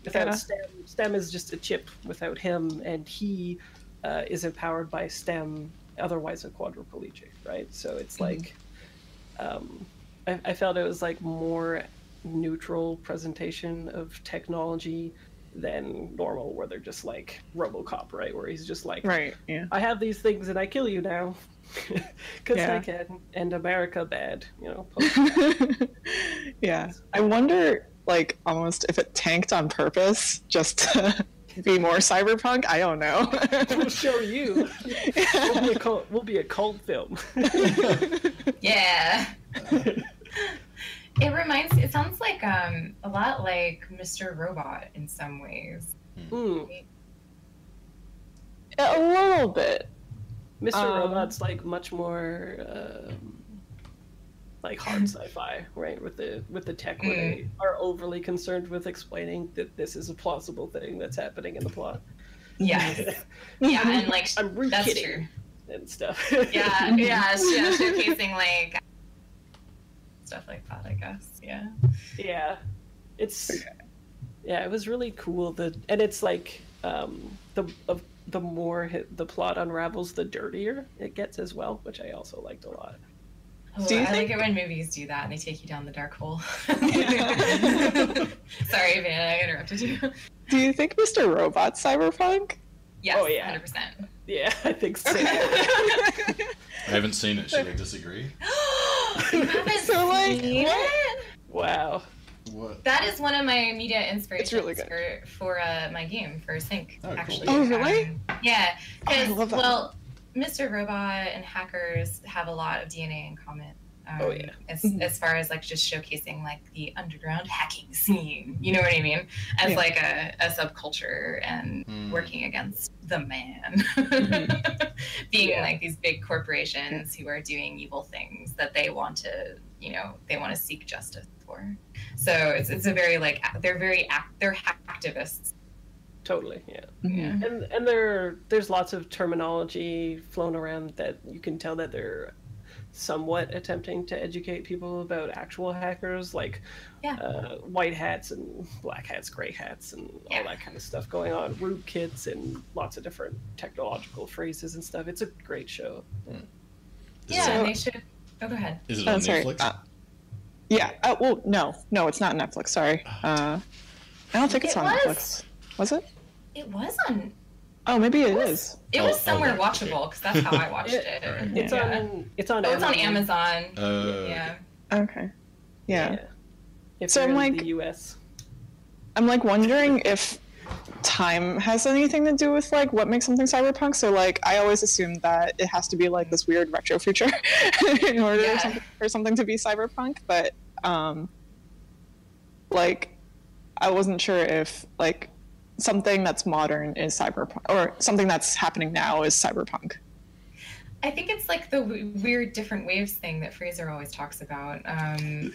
Without Yeah. STEM, STEM is just a chip without him, and he uh, is empowered by STEM, otherwise a quadriplegic, right? So it's like, um, I, I felt it was like more neutral presentation of technology than normal, where they're just like RoboCop, right? Where he's just like, right yeah I have these things and I kill you now. Because I Yeah. can. And America bad, you know. yeah i wonder like almost if it tanked on purpose just to be more cyberpunk i don't know we'll show you. We'll be a cult, we'll be a cult film. Yeah. it reminds it sounds like um a lot like Mr. Robot in some ways. Hmm. a little bit Mr. Um, Robot's like much more um, like hard sci-fi, right? With the with the tech where they are overly concerned with explaining that this is a plausible thing that's happening in the plot. Yeah. yeah, and like I'm re that's true. and stuff. Yeah, yeah, yeah, showcasing like stuff like that, I guess. Yeah. yeah it's yeah it was really cool the and it's like um the of the more hit, the plot unravels the dirtier it gets as well which i also liked a lot Oh, Do you I think- like it when movies do that and they take you down the dark hole. Sorry, Van, I interrupted you. do you think mr robot's cyberpunk Yes, Oh, yeah. 100%. yeah i think so I haven't seen it. Should I disagree? you haven't So, like, seen what? it? wow What? That is one of my media inspirations really good. for for uh, my game for Sync. Oh, cool. actually. Oh, really? Um, yeah, Oh, because love that. well, Mr. Robot and hackers have a lot of DNA in common. Um, Oh, yeah. As, as far as like just showcasing like the underground hacking scene, you know what I mean? As Yeah. like a, a subculture and Hmm. working against the man, being Yeah. like these big corporations who are doing evil things that they want to, you know, they want to seek justice for. So it's it's a very like they're very act, they're activists. totally yeah Mhm. and and there there's lots of terminology flown around that you can tell that they're somewhat attempting to educate people about actual hackers, like Yeah. uh, white hats and black hats, gray hats, and Yeah. all that kind of stuff going on. Root kits and lots of different technological phrases and stuff. It's a great show. Is Yeah, So- and they should. Oh, go ahead. it, is it Oh, on sorry. Netflix? Uh, yeah. Uh, well, no, no, it's not Netflix. Sorry. Uh, I don't think it's It on was. Netflix. Was it? It was on. Oh, maybe it It was- is. It Oh, was oh, somewhere okay. watchable because that's how I watched It- it. Alright. It's Yeah. on. It's on. Oh, it's on Amazon. Amazon. Uh, yeah. Okay. Yeah. If So you're I'm in like- the U.S. I'm like wondering if time has anything to do with like what makes something cyberpunk. So like I always assumed that it has to be like this weird retro future in order Yeah. for something to be cyberpunk. But um, like I wasn't sure if like something that's modern is cyberpunk or something that's happening now is cyberpunk. I think it's like the w- weird different waves thing that Fraser always talks about.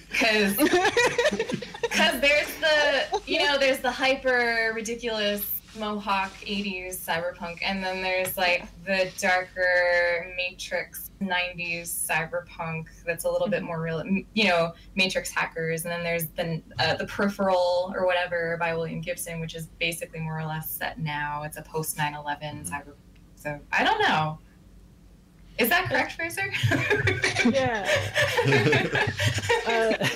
Because Because there's the, you know, there's the hyper ridiculous Mohawk 80s cyberpunk, and then there's like the darker Matrix 90s cyberpunk that's a little bit more real, you know, Matrix hackers, and then there's the uh, the Peripheral or whatever by William Gibson, which is basically more or less set now. It's a post 9/11 cyber. So I don't know. Is that correct, Fraser? Yeah. Uh,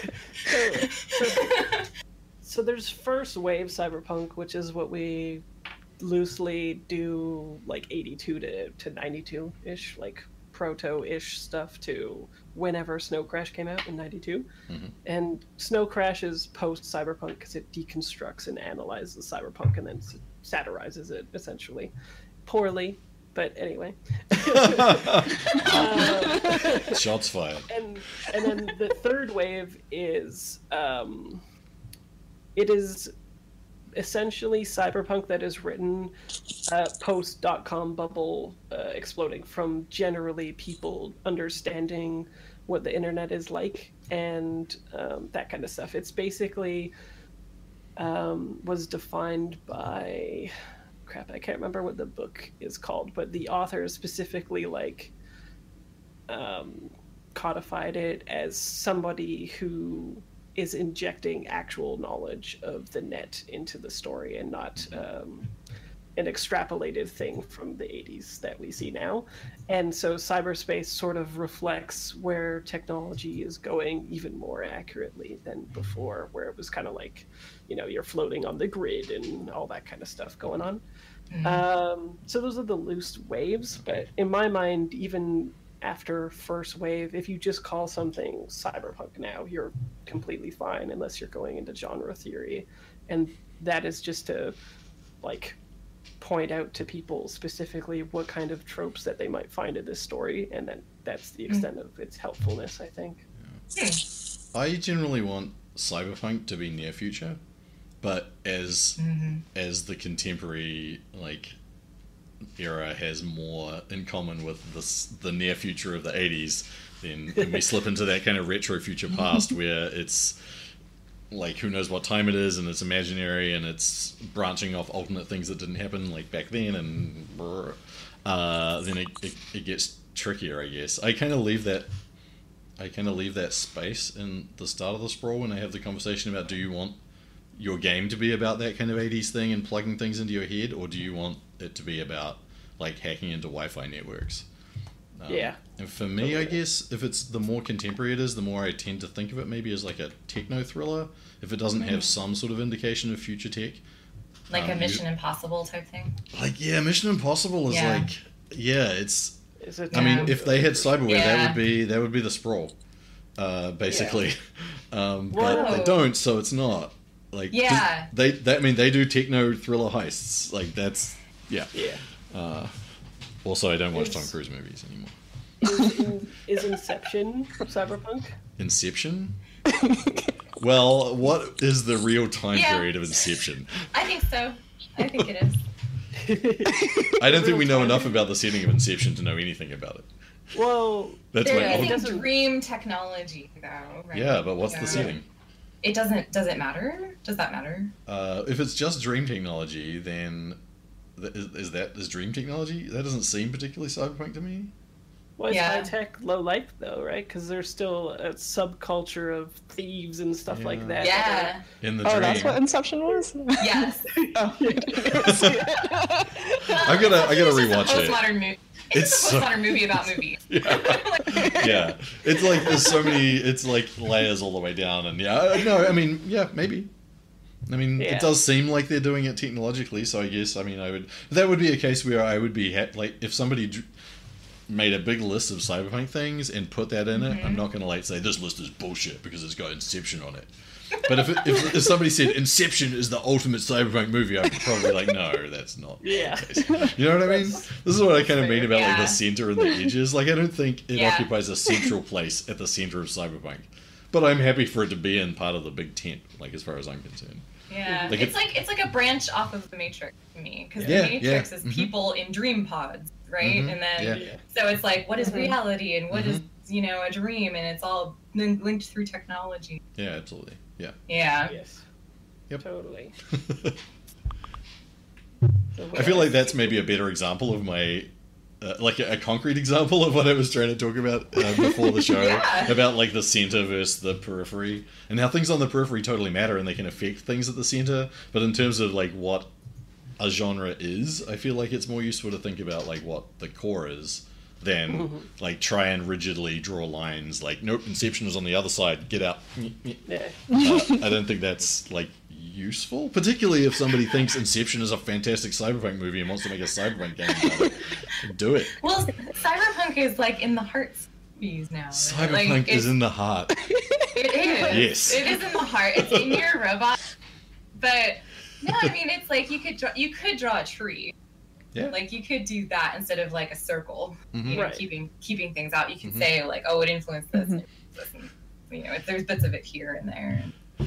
so, so, so there's first wave cyberpunk, which is what we loosely do like 82 to, to 92 ish, like proto ish stuff to whenever Snow Crash came out in 92. Mhm. And Snow Crash is post cyberpunk because it deconstructs and analyzes cyberpunk and then s- satirizes it essentially. Poorly, but anyway. Uh, Shots fired. and and then the third wave is um, it is essentially cyberpunk that is written uh, post dot com bubble uh, exploding from generally people understanding what the internet is like and um, that kind of stuff. It's basically um, was defined by crap. I can't remember what the book is called, but the author specifically like um, codified it as somebody who is injecting actual knowledge of the net into the story and not um, an extrapolated thing from the 80s that we see now. And so cyberspace sort of reflects where technology is going even more accurately than before, where it was kind of like, you know, you're floating on the grid and all that kind of stuff going on. Mhm. Um, so those are the loose waves, but in my mind, even after first wave, if you just call something cyberpunk now, you're completely fine unless you're going into genre theory, and that is just to like point out to people specifically what kind of tropes that they might find in this story, and then that's the extent of its helpfulness, I think. Hmm. I generally want cyberpunk to be near future, but as Mhm. as the contemporary like era has more in common with this the near future of the 80s then, then we slip into that kind of retro future past where it's like who knows what time it is and it's imaginary and it's branching off alternate things that didn't happen like back then and uh, then it, it, it gets trickier i guess. I kind of leave that i kind of leave that space in the start of the sprawl when i have the conversation about do you want your game to be about that kind of 80s thing and plugging things into your head or do you want it to be about like hacking into wi-fi networks um, Yeah. and for me i guess if it's the more contemporary it is the more i tend to think of it maybe as like a techno thriller if it doesn't have Mhm. some sort of indication of future tech Like Um, a you- Mission Impossible type thing. like yeah mission impossible is Yeah. like yeah it's Is it? I mean, if they had cyberware, that would be that would be the sprawl, uh, basically. Um, but they don't, so it's not like 'cause Yeah. They, they, I mean, they do techno thriller heists. Like that's yeah. yeah. Uh, also, I don't watch Tom Cruise movies anymore. Is, in, is Inception cyberpunk? Inception. well, what is the real time Yeah. period of Inception? I think so. I think it is. I don't think we know enough about the setting of Inception to know anything about it. well, That's They're my it using dream technology, though. Right? Yeah, but what's Yeah. the setting? It doesn't. Does it matter? Does that matter? Uh, if it's just dream technology, then th- is, is that is dream technology? That doesn't seem particularly cyberpunk to me. Well, it's Yeah. high tech, low life though, right? Because there's still a subculture of thieves and stuff Yeah. like that. Yeah. In the Oh, dream. that's what Inception was. Yes. oh, I didn't see it. I gotta- I gotta It's a rewatch it. Postmodern movie. It's, It's just a so- postmodern movie about movies. Yeah. yeah, it's like there's so many. It's like layers all the way down, and yeah, uh, no, I mean, yeah, maybe. I mean, Yeah. it does seem like they're doing it technologically, so I guess I mean I would. That would be a case where I would be ha- like if somebody dr- made a big list of cyberpunk things and put that in it. I'm mm-hmm. not gonna like say this list is bullshit because it's got Inception on it. But if, it, if if somebody said Inception is the ultimate cyberpunk movie, I'd probably be like, no, that's not. Yeah. You know what I mean? This is what I kind of mean about like the center and the edges. Like I don't think it Yeah. occupies a central place at the center of cyberpunk. But I'm happy for it to be in part of the big tent, like as far as I'm concerned. Yeah, Like it's it- like it's like a branch off of the Matrix to me because Yeah, the Matrix yeah, is mhm. people in dream pods, right? Mhm, And then Yeah. Yeah. so it's like what is Mhm. reality and what is Mm-hmm. you know a dream, and it's all lin- linked through technology. Yeah, absolutely. Yeah. Yeah, Yes. Yep. Totally. So I feel like that's maybe a better example of my, uh, like a, a concrete example of what I was trying to talk about uh, before the show Yeah. about like the center versus the periphery and how things on the periphery totally matter and they can affect things at the center. But in terms of like what a genre is, I feel like it's more useful to think about like what the core is than Mhm. like try and rigidly draw lines like nope inception is on the other side get out Yeah. uh, I don't think that's like useful, particularly if somebody thinks Inception is a fantastic cyberpunk movie and wants to make a cyberpunk game about it. Do it. well, cyberpunk is like in the hearts of movies now. right? Cyberpunk like, is in the heart. It is. Yes. It is in the heart. It's in your robot. But no, I mean it's like you could draw you could draw a tree. Yeah. Like you could do that instead of like a circle. Mhm. You know, Right. keeping keeping things out. You could Mhm. say like, oh, it influenced this. And this and, you know, if there's bits of it here and there.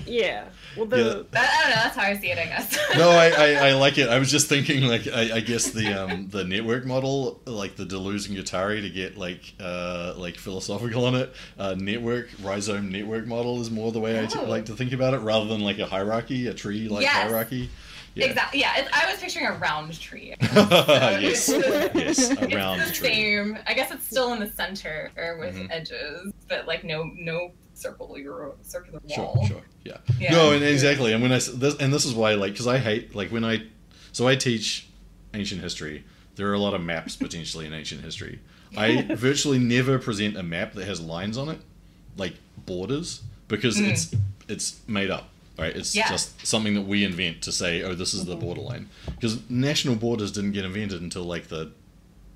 Yeah. Well, the Yeah. That, I don't know. That's how I see it. I guess. No, I, I, I like it. I was just thinking, like, I, I guess the um, the network model, like the Deleuze and Guattari, to get like uh, like philosophical on it. Uh, network rhizome network model is more the way I t- Oh. like to think about it, rather than like a hierarchy, a tree like Yes. hierarchy. Yeah. Exactly. Yeah. It's, I was picturing a round tree. So yes, yes, a it's round the tree. same. I guess it's still in the center or with Mhm. edges, but like no no circular circular wall. sure, yeah. Yeah. No, and exactly. And when I this, and this is why, like, because I hate like when I, so I teach ancient history. There are a lot of maps potentially in ancient history. I virtually never present a map that has lines on it, like borders, because Mm. it's it's made up. Right, it's Yeah. just something that we invent to say, "Oh, this is the borderline." Because national borders didn't get invented until like the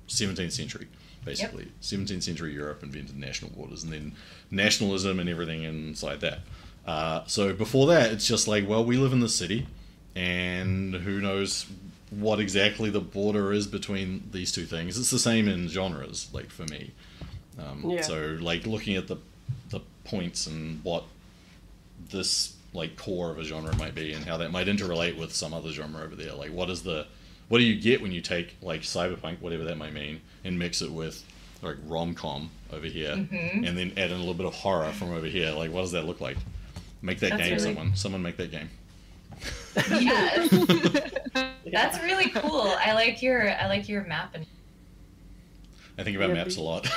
17th century, basically. 17th century Europe invented national borders, and then nationalism and everything inside that. Uh, so before that, it's just like, well, we live in the city, and who knows what exactly the border is between these two things. It's the same in genres, like for me. Um, Yeah. So like looking at the the points and what this like core of a genre might be, and how that might interrelate with some other genre over there. Like what is the what do you get when you take like cyberpunk, whatever that might mean, and mix it with like rom com over here, Mhm. and then add in a little bit of horror from over here? Like what does that look like? Make that That's game, really- someone. Someone make that game. Yes. That's really cool. I like your I like your map and I think about Yeah, maps a lot.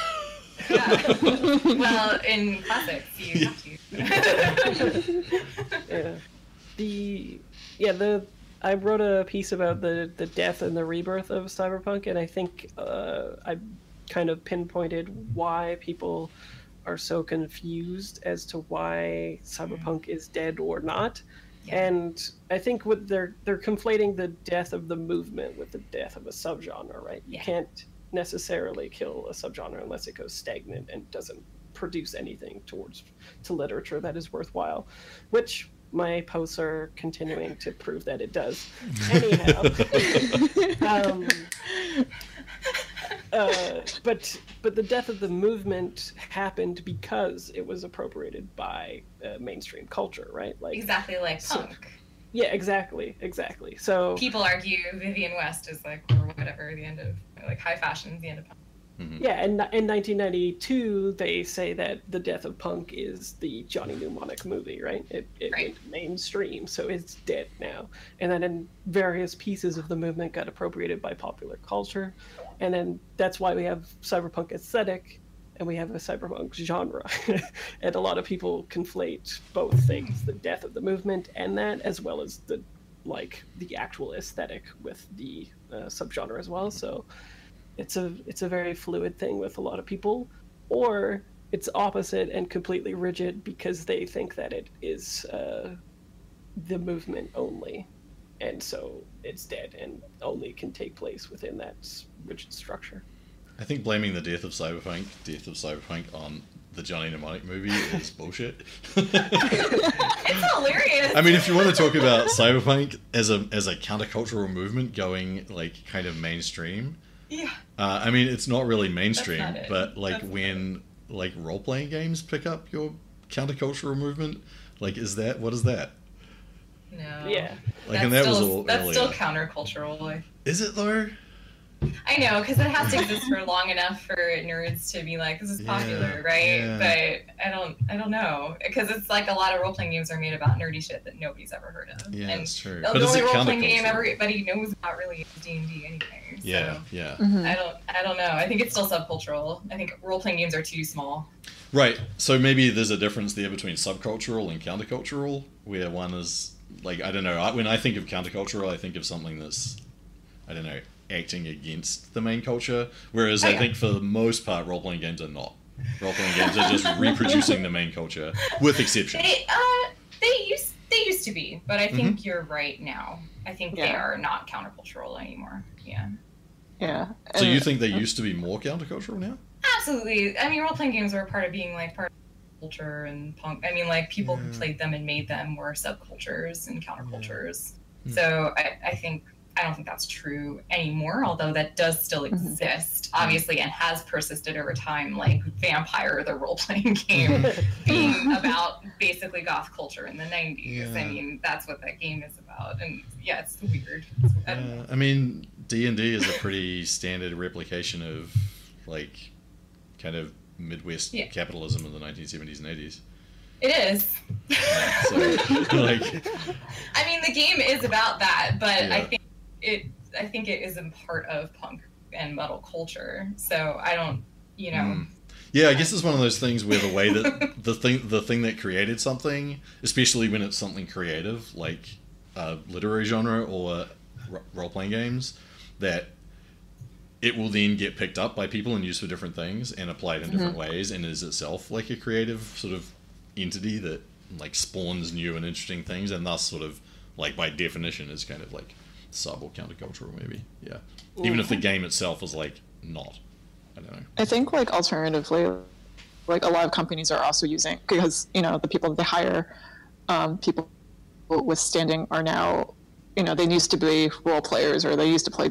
yeah. well, in classics you have to. yeah. The yeah the I wrote a piece about the the death and the rebirth of cyberpunk, and I think uh, I kind of pinpointed why people are so confused as to why cyberpunk is dead or not. Yeah. And I think what they're they're conflating the death of the movement with the death of a subgenre, right? You can't necessarily kill a subgenre unless it goes stagnant and doesn't produce anything towards to literature that is worthwhile, which my posts are continuing to prove that it does. Anyhow, um, uh, but but the death of the movement happened because it was appropriated by uh, mainstream culture, right? Like exactly like So- punk. yeah, exactly, exactly. So People argue Vivian West is like or whatever the end of like high fashion is the end of punk. Yeah, and in 1992 they say that the death of punk is the Johnny Mnemonic movie, right? It, it Right. went mainstream, so it's dead now. And then in various pieces of the movement got appropriated by popular culture, and then that's why we have cyberpunk aesthetic and we have a cyberpunk genre and a lot of people conflate both things the death of the movement and that as well as the like the actual aesthetic with the uh, subgenre as well so it's a it's a very fluid thing with a lot of people or it's opposite and completely rigid because they think that it is uh, the movement only and so it's dead and only can take place within that rigid structure I think blaming the death of Cyberpunk, death of Cyberpunk on the Johnny Mnemonic movie is bullshit. It's hilarious. I mean, if you want to talk about cyberpunk as a as a countercultural movement going like kind of mainstream, yeah. uh, I mean, it's not really mainstream, not but like That's when like role playing games pick up your countercultural movement, like is that what is that? No. yeah Like, that's and that was still, all that's earlier. still countercultural. Is it though? I know, because it has to exist for long enough for nerds to be like, "This is popular," Yeah, right? yeah. But I don't, I don't know, because it's like a lot of role playing games are made about nerdy shit that nobody's ever heard of. Yeah, and that's true. the But is only role playing game everybody knows about really is D and D anyway. So Yeah, yeah. Mhm. I don't, I don't know. I think it's still subcultural. I think role playing games are too small. Right. So maybe there's a difference there between subcultural and countercultural, where one is like I don't know. I, when I think of countercultural, I think of something that's I don't know acting against the main culture. Whereas Oh, I think for the most part, role playing games are not. Role playing games are just reproducing the main culture, with exceptions. They, uh, they used, they used to be, but I think you're right now. I think they are not countercultural anymore. Yeah. Yeah. So you think they used to be more countercultural now? Absolutely. I mean, role playing games were a part of being like part of culture and punk. I mean, like people who played them and made them were subcultures and countercultures. Hmm. So I, I think I don't think that's true anymore. Although that does still Mhm. exist, obviously, and has persisted over time. Like Vampire, the role playing game, being about basically goth culture in the '90s. I mean, that's what that game is about. And yeah, it's weird. It's, I don't. Uh, I mean, D and D is a pretty standard replication of like kind of Midwest Yeah. capitalism in the 1970s and 80s. It is. So, like, I mean, the game is about that, but I think it. I think it is a part of punk and metal culture. So I don't, you know. mm. yeah, I guess it's one of those things where the way that the thing, the thing that created something, especially when it's something creative like a literary genre or role playing games, that it will then get picked up by people and used for different things and applied in different ways and is itself like a creative sort of entity that like spawns new and interesting things and thus sort of like by definition is kind of like sub or countercultural maybe yeah even if the game itself is like not i don't know I think like alternatively, like a lot of companies are also using because you know the people that they hire, um, people with standing are now, you know, they used to be role players or they used to play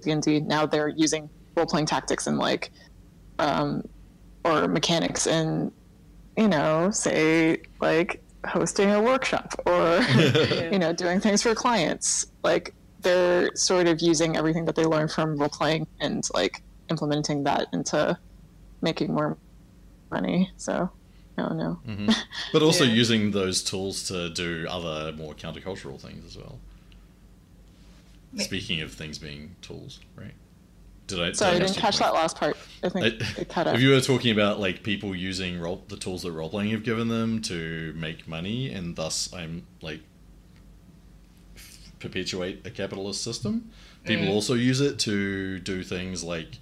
D and D. Now they're using role playing tactics and like, um, or mechanics and, you know, say like hosting a workshop or you know doing things for clients. Like they're sort of using everything that they learned from role playing and like implementing that into making more money. So I don't know. hmm but also Yeah. using those tools to do other more countercultural things as well speaking of things being tools right did i Sorry, I did didn't catch that last part. I think I- it cut out. If you were talking about like people using role, the tools that role playing have given them to make money, and thus I'm like perpetuate a capitalist system, people Mm. also use it to do things like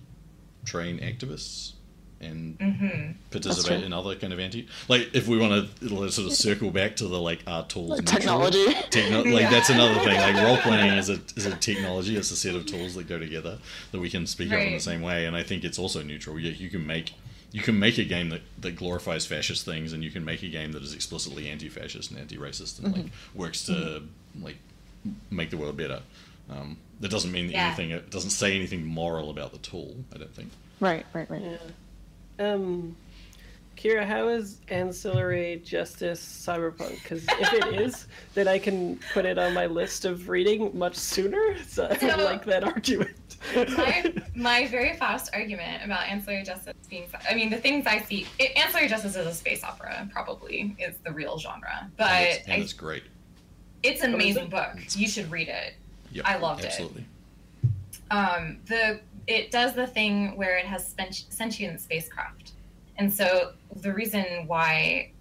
train activists and hmm participate in other kind of anti. Like if we want to sort of circle back to the like art tools Like technology. Techno- like Yeah. that's another thing. Like role playing is a is a technology. It's a set of tools that go together that we can speak of in the same way. And I think it's also neutral. You, you can make you can make a game that, that glorifies fascist things, and you can make a game that is explicitly anti-fascist and anti-racist, and like works to like make the world better. Um, that doesn't mean that Yeah. anything. It doesn't say anything moral about the tool. I don't think. Right, right, right. Yeah. Um, Kira, how is ancillary justice cyberpunk? Because if it is, then I can put it on my list of reading much sooner. So I So- like that argument. my, my very fast argument about ancillary justice being i mean the things i see it, ancillary justice is a space opera probably is the real genre but and it's, and I, it's great. it's an Oh, amazing it? book you should read it Yep, I loved it. absolutely. um, the it does the thing where it has sentient spacecraft, and so the reason why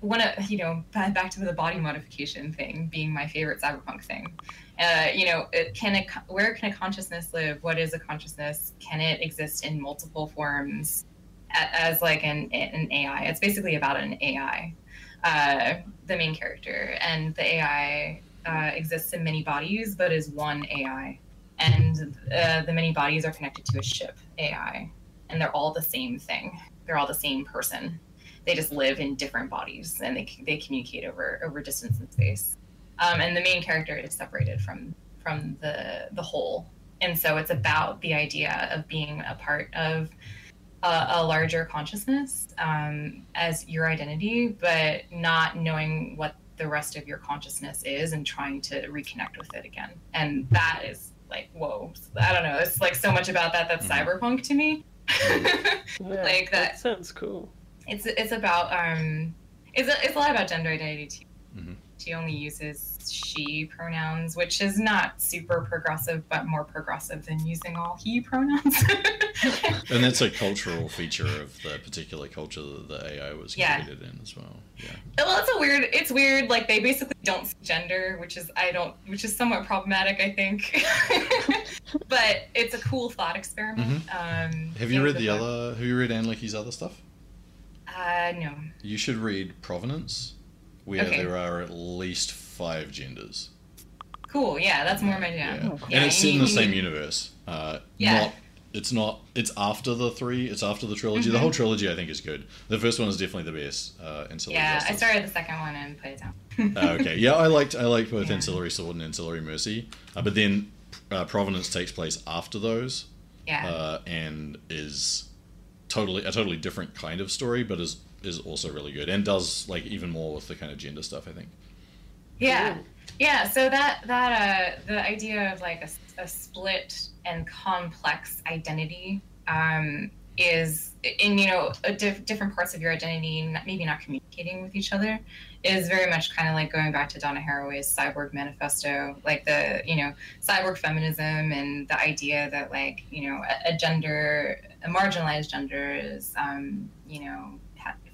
one of you know back to the body modification thing being my favorite cyberpunk thing uh, you know it, can a where can a consciousness live? What is a consciousness? Can it exist in multiple forms as, as like an, an ai it's basically about an ai uh, the main character. And the ai uh, exists in many bodies but is one ai and uh, the many bodies are connected to a ship ai and they're all the same thing. They're all the same person. They just live in different bodies and they, they communicate over over distance and space. Um, and the main character is separated from from the the whole. And so it's about the idea of being a part of a, a larger consciousness um, as your identity but not knowing what the rest of your consciousness is and trying to reconnect with it again. And that is like whoa i don't know it's like so much about that that's mm-hmm. cyberpunk to me yeah, like that, that sounds cool it's it's about um, it's a, it's a lot about gender identity too. Mm-hmm. She only uses she pronouns, which is not super progressive, but more progressive than using all he pronouns. and that's a cultural feature of the particular culture that the AI was yeah. created in as well. Yeah. Well, it's a weird. It's weird. Like they basically don't see gender, which is I don't, which is somewhat problematic, I think. but it's a cool thought experiment. Mm-hmm. Um, have you read the, the other? Have you read Ann Leckie's other stuff? Uh, no. You should read Provenance, where okay. there are at least five genders. Cool. Yeah, that's more my jam. Yeah. yeah and it's in the same universe. Uh, yeah. Not, it's not. It's after the three. It's after the trilogy. Mm-hmm. The whole trilogy, I think, is good. The first one is definitely the best. Uh, Ancillary yeah, Justice. I started the second one and put it down. uh, okay. Yeah, I liked. I liked both yeah. Ancillary Sword and Ancillary Mercy. Uh, but then uh, Provenance takes place after those. Yeah. Uh, and is totally a totally different kind of story, but is is also really good and does like even more with the kind of gender stuff. I think. Yeah, yeah. So that that uh, the idea of like a, a split and complex identity um, is in you know diff- different parts of your identity, maybe not communicating with each other, is very much kind of like going back to Donna Haraway's Cyborg Manifesto, like the you know cyborg feminism and the idea that like you know a, a gender, a marginalized gender is um, you know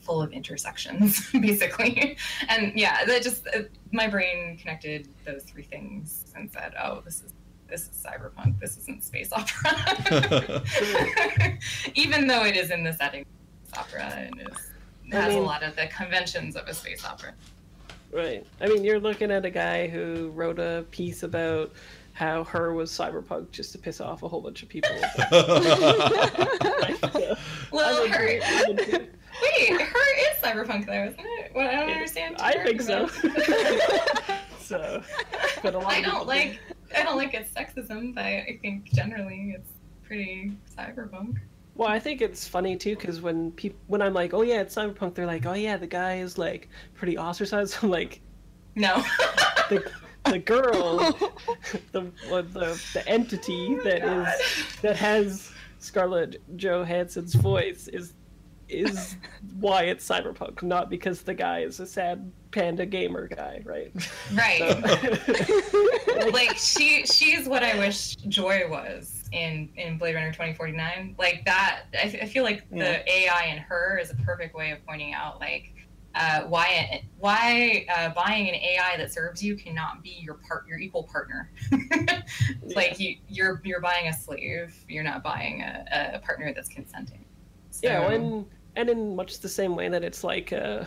full of intersections basically, and yeah, that just uh, my brain connected those three things and said, oh, this is this is cyberpunk. This isn't space opera. Even though it is in the setting of opera and is has I mean, a lot of the conventions of a space opera. Right. I mean, you're looking at a guy who wrote a piece about how her was cyberpunk just to piss off a whole bunch of people. well, her. Wait, her is cyberpunk though, isn't it? What I don't understand. I think so. so, but a lot I don't like. I don't like its sexism, but I think generally it's pretty cyberpunk. Well, I think it's funny too because when people when I'm like, oh yeah, it's cyberpunk, they're like, oh yeah, the guy is like pretty ostracized. I'm like, no. the, the girl, the, the the entity oh that oh, is that has Scarlett Johansson's voice is is why it's cyberpunk, not because the guy is a sad panda gamer guy, right? Right. So. like she she's what I wish Joi was in in Blade Runner 2049. Like that, I, I feel like yeah. the AI in her is a perfect way of pointing out like uh, why why uh, buying an AI that serves you cannot be your part your equal partner. like you you're you're buying a slave. You're not buying a, a partner that's consenting. So, yeah, and and in much the same way that it's like. Uh...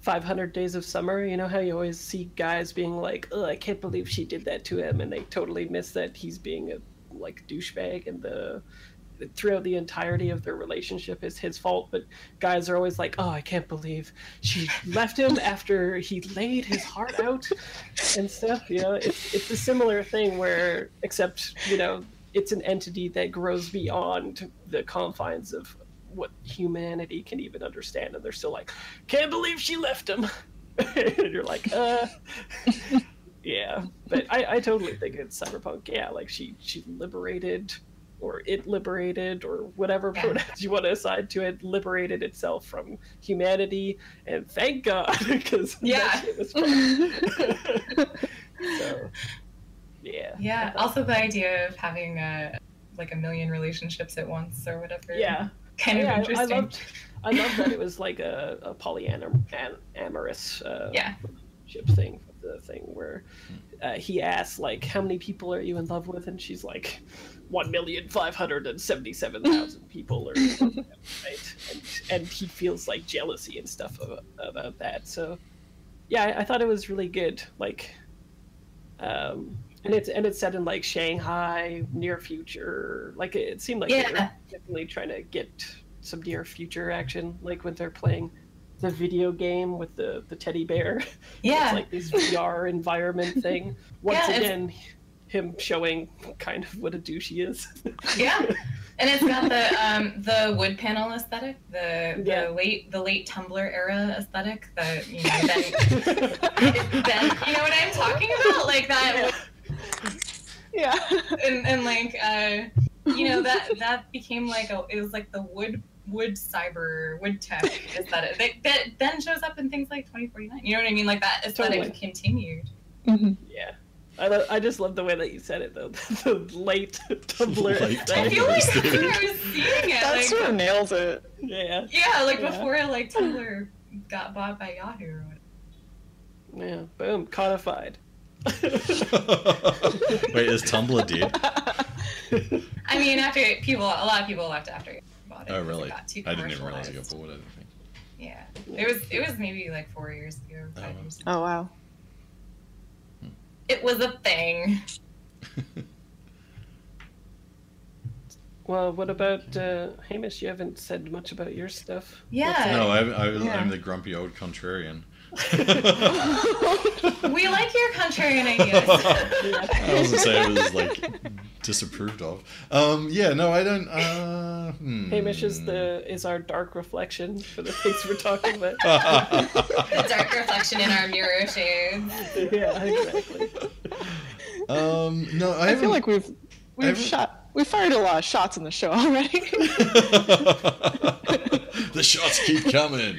500 Days of Summer, you know how you always see guys being like, "Oh, I can't believe she did that to him," and they totally miss that he's being a like douchebag and the throughout the entirety of their relationship is his fault but guys are always like oh i can't believe she left him after he laid his heart out and stuff you know? It's, it's a similar thing where except you know it's an entity that grows beyond the confines of what humanity can even understand and they're still like can't believe she left him. And you're like uh. Yeah, but I, I totally think it's cyberpunk. Yeah, like she she liberated, or it liberated, or whatever yeah. pronouns you want to assign to it, liberated itself from humanity, and thank God because yeah, so yeah. Yeah. Also, the idea of having a like a million relationships at once or whatever. Yeah. kind yeah, of interesting. I loved, I love that it was like a, a polyamorous uh, Yeah. relationship thing. The thing where uh, he asks like, "How many people are you in love with?" and she's like, one million five hundred and seventy-seven thousand people, or something, right? And, and he feels like jealousy and stuff about, about that. So, yeah, I, I thought it was really good. Like, um, and it's and it's set in like Shanghai, near future. Like it, it seemed like they were Yeah. definitely trying to get some near future action, like when they're playing the video game with the the teddy bear. yeah. It's like this VR environment thing. Once Yeah, it's- again, him showing kind of what a douche he is. Yeah. And it's got the um, the wood panel aesthetic, the Yeah. the late the late Tumblr era aesthetic. The you know then, then you know what I'm talking about, like that, Yeah. and, and like uh, you know that that became like a it was like the wood wood cyber wood tech aesthetic that, that then shows up in things like 2049. You know what I mean? Like that aesthetic Totally. continued. Mhm. yeah. I, lo- I just love the way that you said it though. the late Tumblr. Late aesthetic. I feel like Tumblr that's where I was seeing it. That like, sort of nails it. Yeah. yeah, like Yeah. before like Tumblr got bought by Yahoo. Yeah. Boom. Codified. Wait, is Tumblr dead? I mean, after people, a lot of people left after it bought it. Oh, because it really? got too I didn't even realize it got commercialized. bought. I don't think. Yeah, it was. It was maybe like four years ago, Oh, five wow. years. Ago. Oh wow. It was a thing. Well, what about uh, Hamish? You haven't said much about your stuff. Yeah. no, I, I, Yeah. I'm the grumpy old contrarian. We like your contrarian ideas. I wasn't say it was like disapproved of. Um, yeah, no, I don't. Uh, hmm. Hamish is the is our dark reflection for the things we're talking about. the dark reflection in our mirror shades. yeah, exactly. um, no, I, I feel like we've we've shot we fired a lot of shots in the show already. the shots keep coming.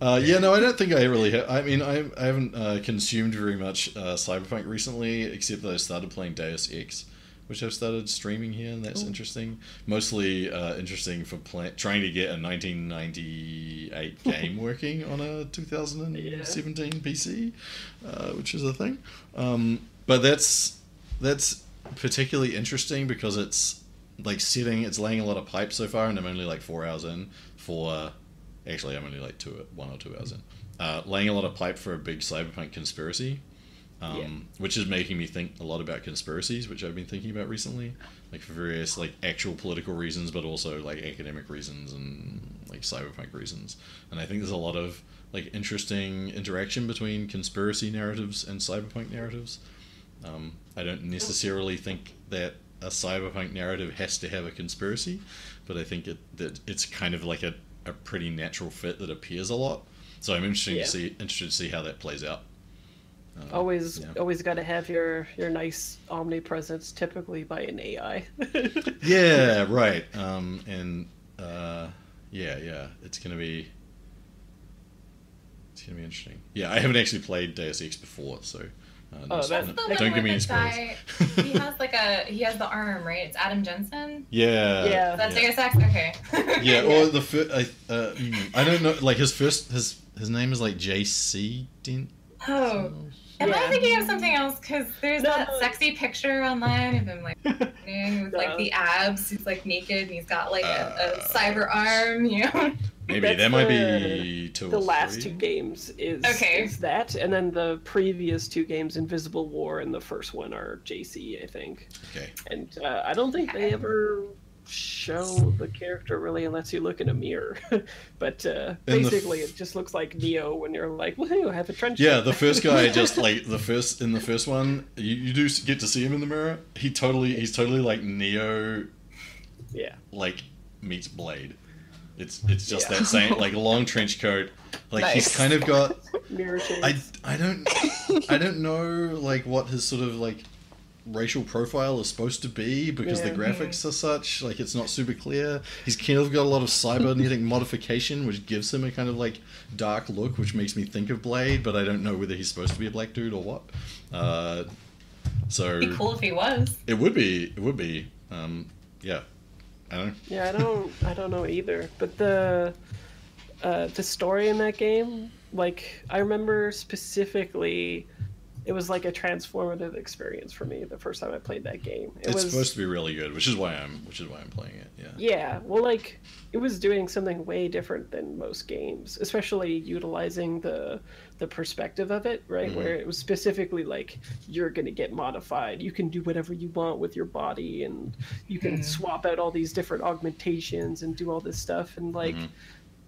Uh, yeah, no, I don't think I really. Ha- I mean, I, I haven't uh, consumed very much uh, Cyberpunk recently, except that I started playing Deus Ex, which I've started streaming here, and that's interesting. Mostly uh, interesting for pla- trying to get a 1998 game working on a 2017 PC, uh, which is a thing. Um, but that's that's particularly interesting because it's like setting, it's laying a lot of pipe so far, and I'm only like four hours in for. Actually, I'm only like two, one or two hours in. Uh, laying a lot of pipe for a big cyberpunk conspiracy, um, Yeah. which is making me think a lot about conspiracies, which I've been thinking about recently, like for various like actual political reasons, but also like academic reasons and like cyberpunk reasons. And I think there's a lot of like interesting interaction between conspiracy narratives and cyberpunk narratives. Um, I don't necessarily think that a cyberpunk narrative has to have a conspiracy, but I think it that it's kind of like a, a pretty natural fit that appears a lot. So I'm interested Yeah. to see interested to see how that plays out. Uh, Always, yeah. always got to have your your nice omnipresence, typically by an AI. Yeah, right. Um, and uh, yeah, yeah, it's gonna be it's gonna be interesting. Yeah, I haven't actually played Deus Ex before, so uh, Oh, sp- that- no- The Don't one give me any the spoilers. guy- he has like a he has the arm, right? It's Adam Jensen. yeah, Yeah. That's yeah. Deus Okay. Yeah, or the first, I, uh, mm, I don't know. Like his first, his his name is like J.C. Dent. Oh, am I thinking of something else? Because there's No, that no. sexy picture online of him like running with like the abs. He's like naked and he's got like a, a Uh, cyber arm. You know. Maybe That's that might the- be two the or last three. two games is Okay. is that, and then the previous two games, Invisible War and the first one, are JC, I think. Okay. And uh, I don't think they ever show the character really unless you look in a mirror. but uh, basically, f- it just looks like Neo when you're like, "Woohoo! I have a trench." Yeah, the first guy just like the first in the first one, you, you do get to see him in the mirror. He totally he's totally like Neo yeah, like meets Blade. It's it's just Yeah. that same like long trench coat. Like he's kind of got. I I don't I don't know like what his sort of like racial profile is supposed to be because the Yeah. graphics are such like it's not super clear. He's kind of got a lot of cybernetic modification which gives him a kind of like dark look which makes me think of Blade, but I don't know whether he's supposed to be a black dude or what. Uh, So It'd be cool if he was. it would be. It would be. Um, yeah. I don't. Yeah, I don't I don't know either. But the uh, the story in that game, like I remember specifically, it was like a transformative experience for me the first time I played that game. It It's was supposed to be really good, which is why I'm which is why I'm playing it. Yeah. yeah, well, like it was doing something way different than most games, especially utilizing the the perspective of it, right? Mhm. Where it was specifically like you're gonna get modified. You can do whatever you want with your body, and you can Mhm. swap out all these different augmentations and do all this stuff. And like, Mhm.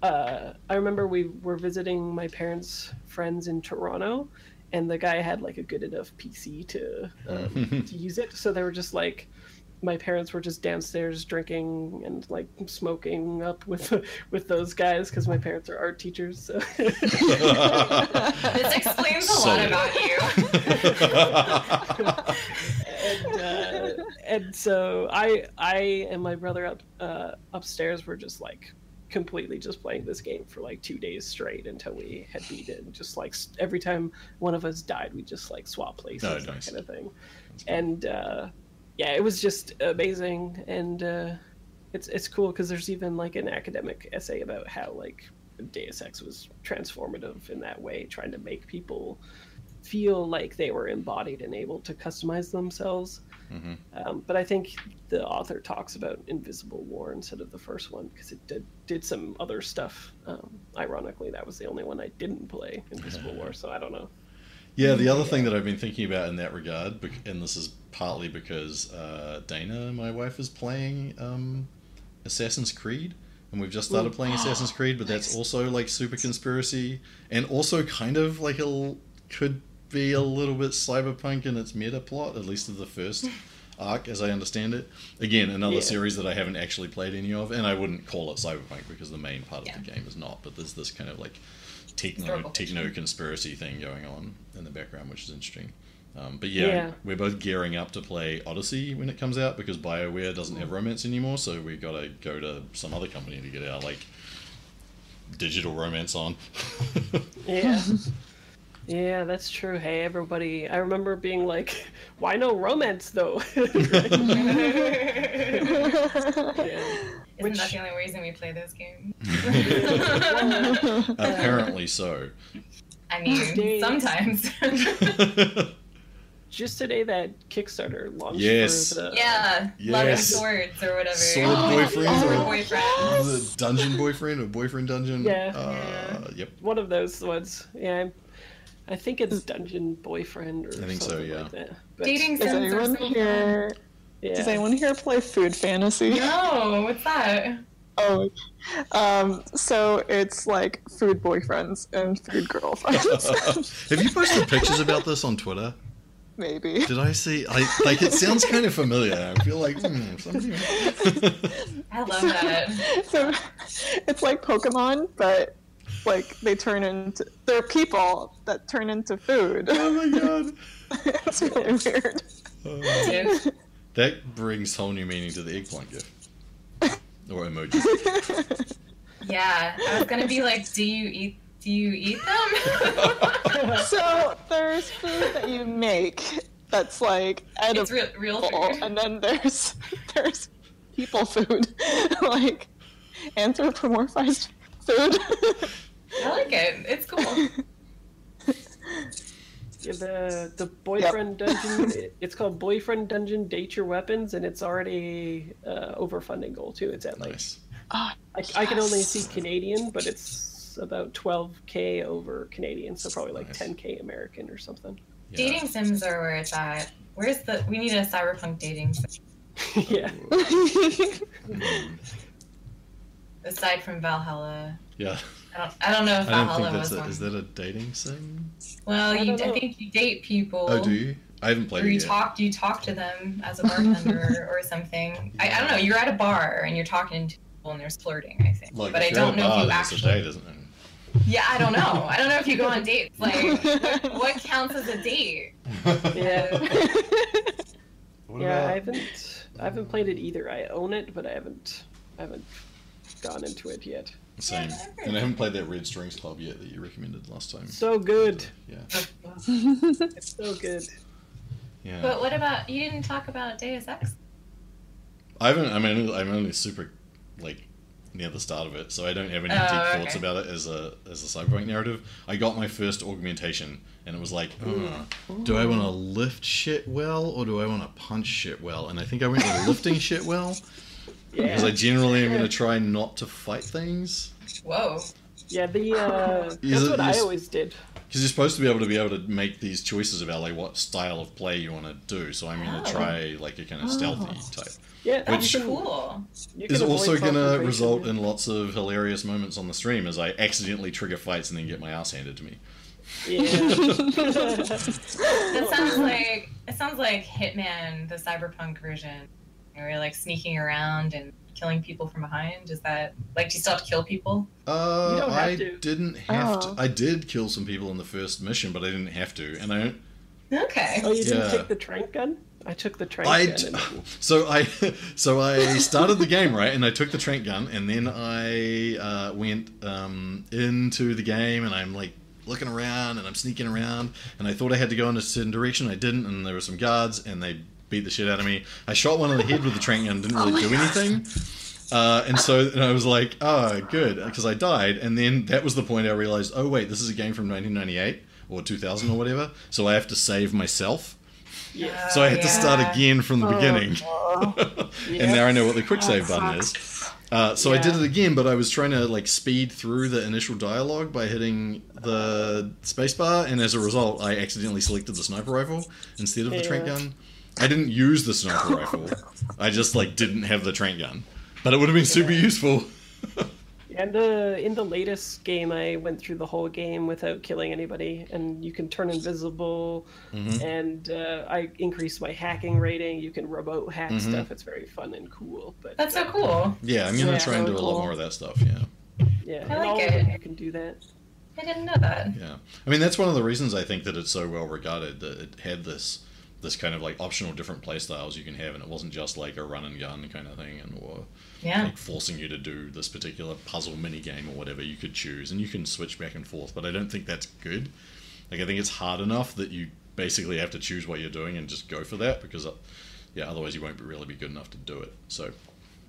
uh, I remember we were visiting my parents' friends in Toronto, and the guy had like a good enough PC to um, to use it. So they were just like, my parents were just downstairs drinking and like smoking up with with those guys because my parents are art teachers. So. This explains a lot about you. and uh, and so I I and my brother up uh, upstairs were just like completely just playing this game for like two days straight until we had beat it. And just like every time one of us died, we just like swap places, Oh, that kind of thing. And uh, yeah, it was just amazing, and uh, it's it's cool because there's even like an academic essay about how like Deus Ex was transformative in that way, trying to make people feel like they were embodied and able to customize themselves. Mhm. Um, but I think the author talks about Invisible War instead of the first one because it did, did some other stuff. Um, ironically, that was the only one I didn't play, Invisible War, so I don't know. Yeah, the other thing that I've been thinking about in that regard, and this is partly because uh, Dana, my wife, is playing um, Assassin's Creed, and we've just started Ooh. playing Assassin's Creed, but that's Nice. also like super conspiracy, and also kind of like a l- could be a little bit cyberpunk in its meta plot, at least of the first arc, as I understand it. Again, another Yeah. series that I haven't actually played any of, and I wouldn't call it cyberpunk because the main part Yeah. of the game is not. But there's this kind of like techno techno conspiracy thing going on in the background, which is interesting. Um, but yeah, Yeah. we're both gearing up to play Odyssey when it comes out because BioWare doesn't have romance anymore, so we got to go to some other company to get our like digital romance on. Yeah. yeah, that's true. Hey, everybody. I remember being like, why no romance, though? Yeah. Isn't Which- that the only reason we play those games? Apparently so. I mean, Stay- sometimes. Just today, that Kickstarter launched Yes. for the. yeah, love and Yes. swords or whatever. Sword boyfriend Sword or- boyfriend. the dungeon boyfriend or boyfriend dungeon. Yeah. Uh, Yep. One of those ones. Yeah. I think it's Dungeon Boyfriend or I think so, something yeah. like that. But- Dating Does sims are anyone here? Yeah. Does anyone here play Food Fantasy? No, what's that? Oh, um, so it's like food boyfriends and food girlfriends, Have you posted pictures about this on Twitter? Maybe. Did I see? I like it sounds kind of familiar. I feel like hmm, something. I love that. so it's like Pokemon, but like they turn into they're people that turn into food. oh my god. it's really weird. Uh, that brings whole new meaning to the eggplant gift or emoji. Yeah, I was gonna be like, do you eat? Do you eat them? so there's food that you make that's like it's edible, real, real food. and then there's there's people food, like anthropomorphized food. I like it. It's cool. Yeah, the the boyfriend dungeon. It's called Boyfriend Dungeon. Date your weapons, and it's already uh, over funding goal too. It's at like Nice. Ah, I, I can only see Canadian, but it's about 12k over Canadian, so probably like Nice. 10k American or something. Yeah. Dating sims are where it's at. Where's the? We need a cyberpunk dating. sim. yeah. Aside from Valhalla, Yeah. I don't. I don't know if I don't Valhalla think that's was a, one. is that a dating sim? well, I you, I think you date people. Oh, do you? I haven't played Or it you yet. talk, you talk to them as a bartender or something. I, I don't know. You're at a bar and you're talking to people and there's flirting. I think, Like, but I if you're at don't a know if you actually. A date, isn't it? Yeah, I don't know. I don't know if you go on dates. Like, what, what counts as a date? Yeah. What yeah, I haven't I haven't played it either. I own it, but I haven't I haven't gone into it yet. Same. Yeah, I've heard And I haven't played that Red Strings Club yet that you recommended last time. So good. Uh, yeah. Oh, it's so good. Yeah. But what about you didn't talk about Deus Ex? I haven't. I mean, I'm only super like near the start of it, so I don't have any Oh, deep okay. thoughts about it as a as a cyberpunk narrative. I got my first augmentation, and it was like, uh, do I want to lift shit well or do I want to punch shit well? And I think I went with lifting shit well because I generally am going to try not to fight things. Whoa. yeah. The uh, that's it- what I always did. Because you're supposed to be able to be able to make these choices about like what style of play you want to do. So I'm going to Oh. try like a kind of stealthy type. Yeah, That's you cool. you is also going to result in lots of hilarious moments on the stream as I accidentally trigger fights and then get my ass handed to me. Yeah. That sounds like it sounds like Hitman, the cyberpunk version. Where you're like sneaking around and killing people from behind. Is that like do you still have to kill people? Uh, You don't have I to. didn't have Oh. to. I did kill some people in the first mission, but I didn't have to. And I don't. Okay. oh, you didn't Yeah. take the trank gun? I took the trank I gun. and- so I so I started the game right, and I took the trank gun, and then I uh, went um, into the game, and I'm like looking around, and I'm sneaking around, and I thought I had to go in a certain direction. I didn't, and there were some guards, and they beat the shit out of me. I shot one in the head with the trank gun, didn't really do anything. Uh, and so and I was like, oh, good, because I died. And then that was the point I realized, oh, wait, this is a game from 1998 or 2000 or whatever. So I have to save myself. Yeah. So I had to start again from the Oh, beginning. no. and now I know what the quick save button is. Uh, so I did it again, but I was trying to like speed through the initial dialogue by hitting the spacebar, and as a result, I accidentally selected the sniper rifle instead of the trank gun. I didn't use the sniper rifle. I just like didn't have the trank gun, but it would have been super useful. And uh, in the latest game, I went through the whole game without killing anybody, and you can turn invisible, Mhm. and uh, I increased my hacking rating. You can remote hack Mhm. stuff. It's very fun and cool. But That's so uh, cool. Yeah, I'm gonna Yeah, try and do really a lot cool. more of that stuff. Yeah. Yeah, I like it. you can do that. I didn't know that. Yeah, I mean that's one of the reasons I think that it's so well regarded that it had this this kind of like optional different play styles you can have, and it wasn't just like a run and gun kind of thing, and or Yeah. like forcing you to do this particular puzzle mini game or whatever you could choose, and you can switch back and forth. But I don't think that's good. Like I think it's hard enough that you basically have to choose what you're doing and just go for that because, uh, yeah, otherwise you won't really be good enough to do it. So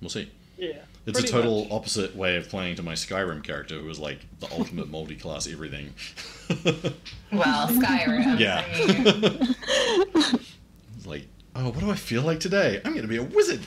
we'll see. Yeah, It's a total much. opposite way of playing to my Skyrim character, who was like the ultimate multi-class everything. Well, Skyrim. Yeah. I mean, like, oh, what do I feel like today? I'm going to be a wizard.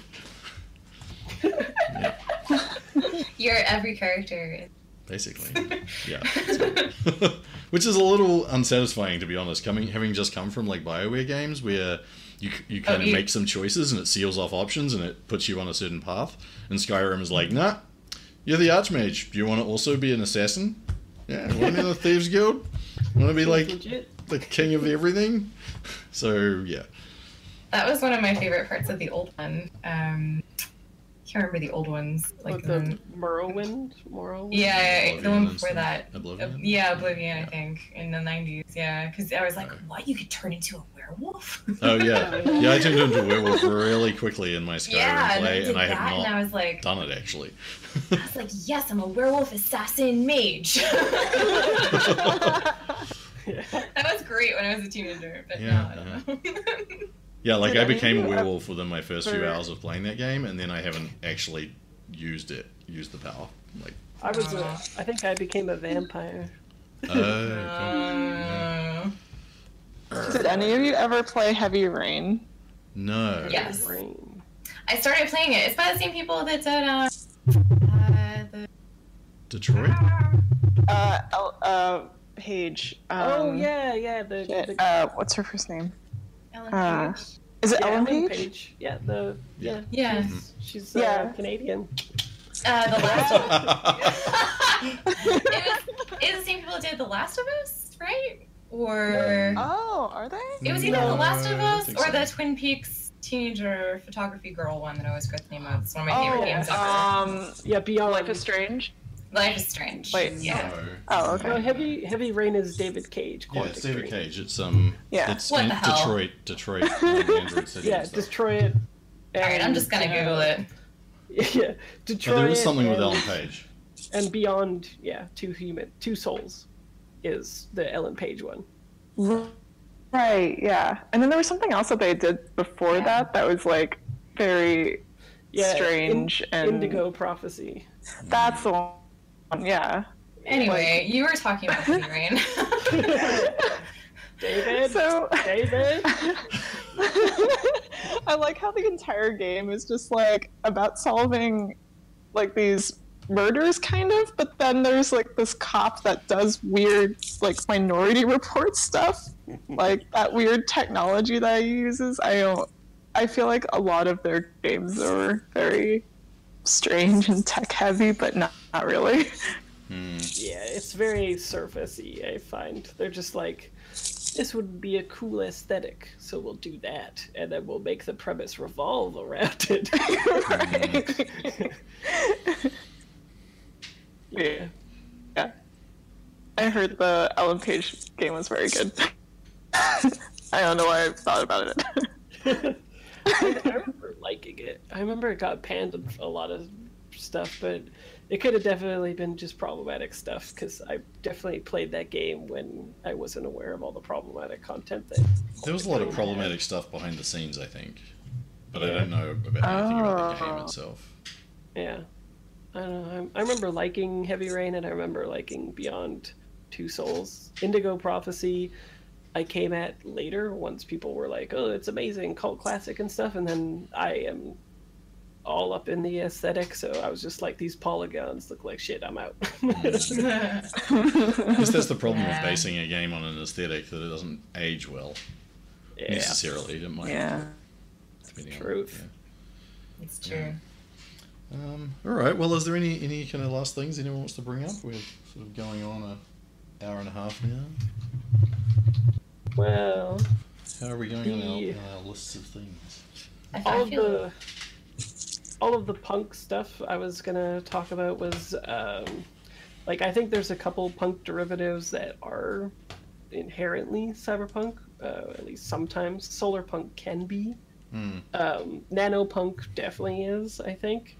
yeah, your every character. basically. Yeah. Which is a little unsatisfying, to be honest. Coming, having just come from like Bioware games, where you you kind of you- make some choices and it seals off options and it puts you on a certain path. And Skyrim is like, nah, you're the Archmage. Do you want to also be an assassin? Yeah. Want to be in the Thieves Guild? Want to be like legit. the king of everything? So yeah. That was one of my favorite parts of the old one. Um, can't remember the old ones. Like Like the, the Morrowind, Morrowind. yeah, yeah, yeah, the one Oblivion before and that. stuff. Oblivion? yeah, Oblivion, I think, in the '90s. Yeah, because I was like, Right. "What? You could turn into a werewolf?" Oh yeah, yeah. I turned into a werewolf really quickly in my Skyrim yeah, play, did and I that, have and not I was like, done it actually. I was like, "Yes, I'm a werewolf assassin mage." that was great when I was a teenager, but Yeah, now I don't know. Yeah, like Did I became a you werewolf within my first few ever- hours of playing that game, and then I haven't actually used it, used the power. Like, I was. A, Aw. I think I became a vampire. oh, Uh, Did any of you ever play Heavy Rain? no. Yes. Rain. I started playing it. It's by the same people that did uh, uh, the Detroit. Uh, uh, Page. Um, oh yeah, yeah. The, shit, the Uh, what's her first name? Ellen Uh, Page. Is it yeah, Ellen Ellen Page? Page. Yeah, the yeah. Yeah. She's, she's uh, Yeah. Canadian. Uh, the last it was it was the same people that did The Last of Us, right? Or Oh, are they? it was either No, The Last of Us or so. the Twin Peaks teenager photography girl one that I always forget the name of. It's one of my favorite Oh, games ever. um, Yeah, Beyond Life is Strange. Life is Strange. Wait. Yeah. No. Oh, No, okay. heavy heavy rain is David Cage. Yeah, it's David Dream. Cage. It's um, Yeah. it's What in the hell? Detroit, Detroit, Android City. Yeah, and stuff. destroy it. All right, I'm just gonna and, Google uh, it. Yeah, But Detroit. there is something with Ellen Page. And beyond, yeah, two human, two souls, is the Ellen Page one. Right, yeah. And then there was something else that they did before Yeah. that that was like very Yeah, in- strange and Indigo Prophecy. That's the one. Yeah. Anyway, you were talking about Heavy Rain. David. So David. I like how the entire game is just like about solving like these murders kind of, but then there's like this cop that does weird like minority report stuff. like that weird technology that he uses. I don't I feel like a lot of their games are very strange and tech heavy, but not not really. Hmm. Yeah, it's very surfacey. I find they're just like, this would be a cool aesthetic, so we'll do that, and then we'll make the premise revolve around it. yeah. Yeah. I heard the Ellen Page game was very good. I don't know why I thought about it. I, I remember liking it. I remember it got panned in a lot of stuff, but it could have definitely been just problematic stuff because I definitely played that game when I wasn't aware of all the problematic content that. There was a lot of problematic stuff behind the scenes, I think, but I don't know about anything about the game Oh. itself. Yeah, I don't know. I, I remember liking Heavy Rain, and I remember liking Beyond Two Souls, Indigo Prophecy. I came at later once people were like, "Oh, it's amazing, cult classic and stuff," and then I am all up in the aesthetic, so I was just like, "These polygons look like shit. I'm out." I guess that's the problem Yeah. with basing a game on an aesthetic that it doesn't age well yeah, necessarily. It might, yeah. depending on- Truth. it's true. yeah. Um, all right. Well, is there any any kind of last things anyone wants to bring up? We're sort of going on a hour and a half now. Well, How are we going on our, The- on our lists of things? All of the all of the punk stuff I was gonna talk about was um, like I think there's a couple punk derivatives that are inherently cyberpunk. Uh, at least sometimes solar punk can be. Hmm. Um, nanopunk definitely is, I think,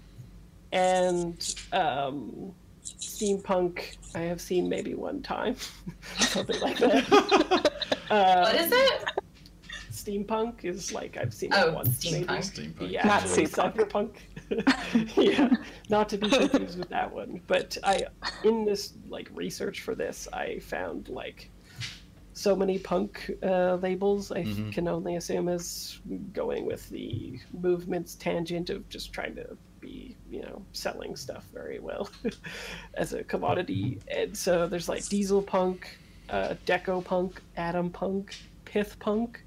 and um, steampunk I have seen maybe one time, something like that. Uh, what is it? Steampunk is like I've seen Oh, it once. maybe. steampunk. Steampunk. The Not actual steampunk. cyberpunk. yeah, not to be confused with that one. But I, in this like research for this, I found like so many punk uh, labels. I Mhm. can only assume is going with the movement's tangent of just trying to be, you know, selling stuff very well as a commodity. And so there's like diesel punk, uh, deco punk, atom punk, pith punk.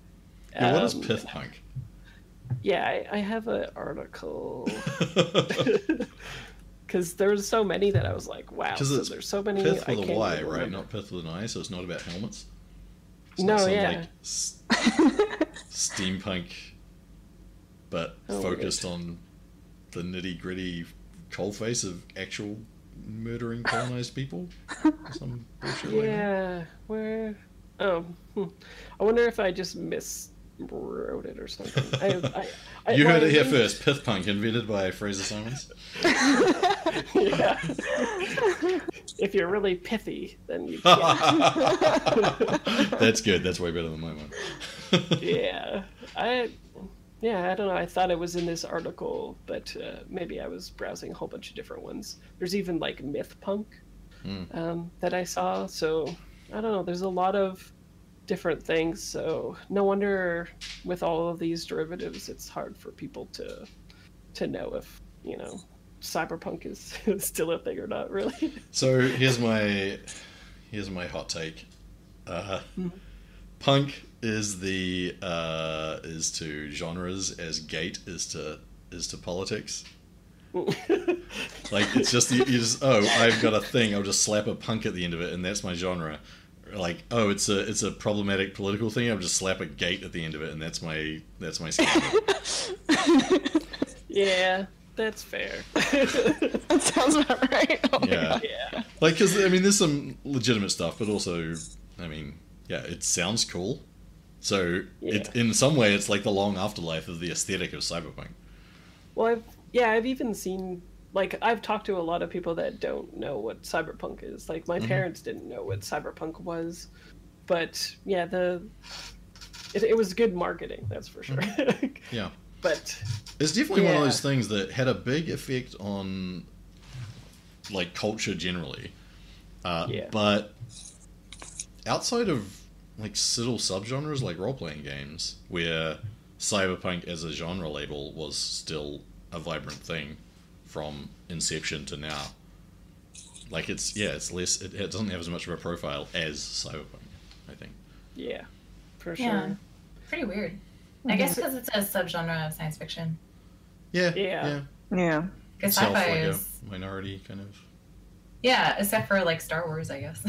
Yeah, what is Um, pith punk? yeah, I, I have an article because there was so many that I was like, wow. So there's so many. Pith I with a can't Y, right? Not pith with an I, so it's not about helmets. It's No, not some, yeah. like, steampunk, but Oh, focused on the nitty gritty coalface of actual murdering colonized people. Some bullshit like. Yeah, where? Oh, hmm. I wonder if I just miswrote it or something. I, I, I, You heard it here first. Pith punk, invented by Fraser Simons. yeah. if you're really pithy, then you can. That's good. That's way better than my one. yeah, I. Yeah, I don't know. I thought it was in this article, but uh, maybe I was browsing a whole bunch of different ones. There's even like myth punk Hmm. um, that I saw. So I don't know. There's a lot of different things. So no wonder with all of these derivatives, it's hard for people to to know if you know cyberpunk is still a thing or not. Really. So here's my here's my hot take. Uh, Mhm. Punk is the uh, is to genres as gate is to is to politics. Like it's just you, you just oh I've got a thing I'll just slap a punk at the end of it and that's my genre. Like oh it's a it's a problematic political thing I'll just slap a gate at the end of it and that's my that's my scandal. yeah, that's fair. that sounds about right. Oh Yeah. Yeah. Like, because I mean, there's some legitimate stuff, but also, I mean, yeah, it sounds cool. So, it, in some way, it's like the long afterlife of the aesthetic of cyberpunk. Well, I've yeah, I've even seen like I've talked to a lot of people that don't know what cyberpunk is. Like my Mhm. parents didn't know what cyberpunk was, but yeah, the it, it was good marketing, that's for sure. Yeah. but It's definitely one of those things that had a big effect on like culture generally. Uh, Yeah. But outside of like subtle subgenres like role playing games, where cyberpunk as a genre label was still a vibrant thing from inception to now. Like it's yeah, it's less. It, it doesn't have as much of a profile as cyberpunk. I think. yeah, for sure. Yeah. Pretty weird. Mm-hmm. I guess because it's a subgenre of science fiction. Yeah. Yeah. Yeah. Because Itself sci-fi like is a minority kind of. Yeah, except for like Star Wars, I guess.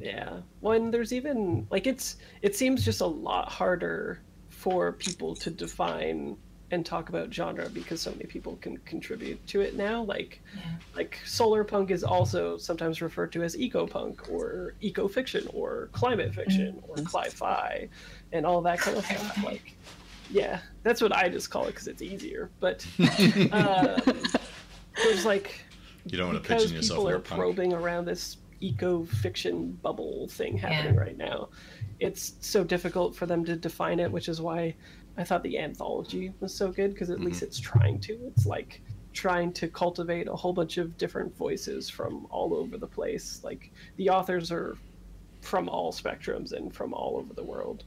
Yeah. Well, and there's even like it's it seems just a lot harder for people to define and talk about genre because so many people can contribute to it now. Like Yeah. like solar punk is also sometimes referred to as eco punk or eco fiction or climate fiction or mm-hmm. cli-fi and all that kind of stuff. Like yeah, that's what I just call it because it's easier. But uh, there's like You don't want to because pitching yourself People are punk. probing around this eco fiction bubble thing happening Yeah. right now it's so difficult for them to define it which is why i thought the anthology was so good because at least it's trying to it's like trying to cultivate a whole bunch of different voices from all over the place like the authors are from all spectrums and from all over the world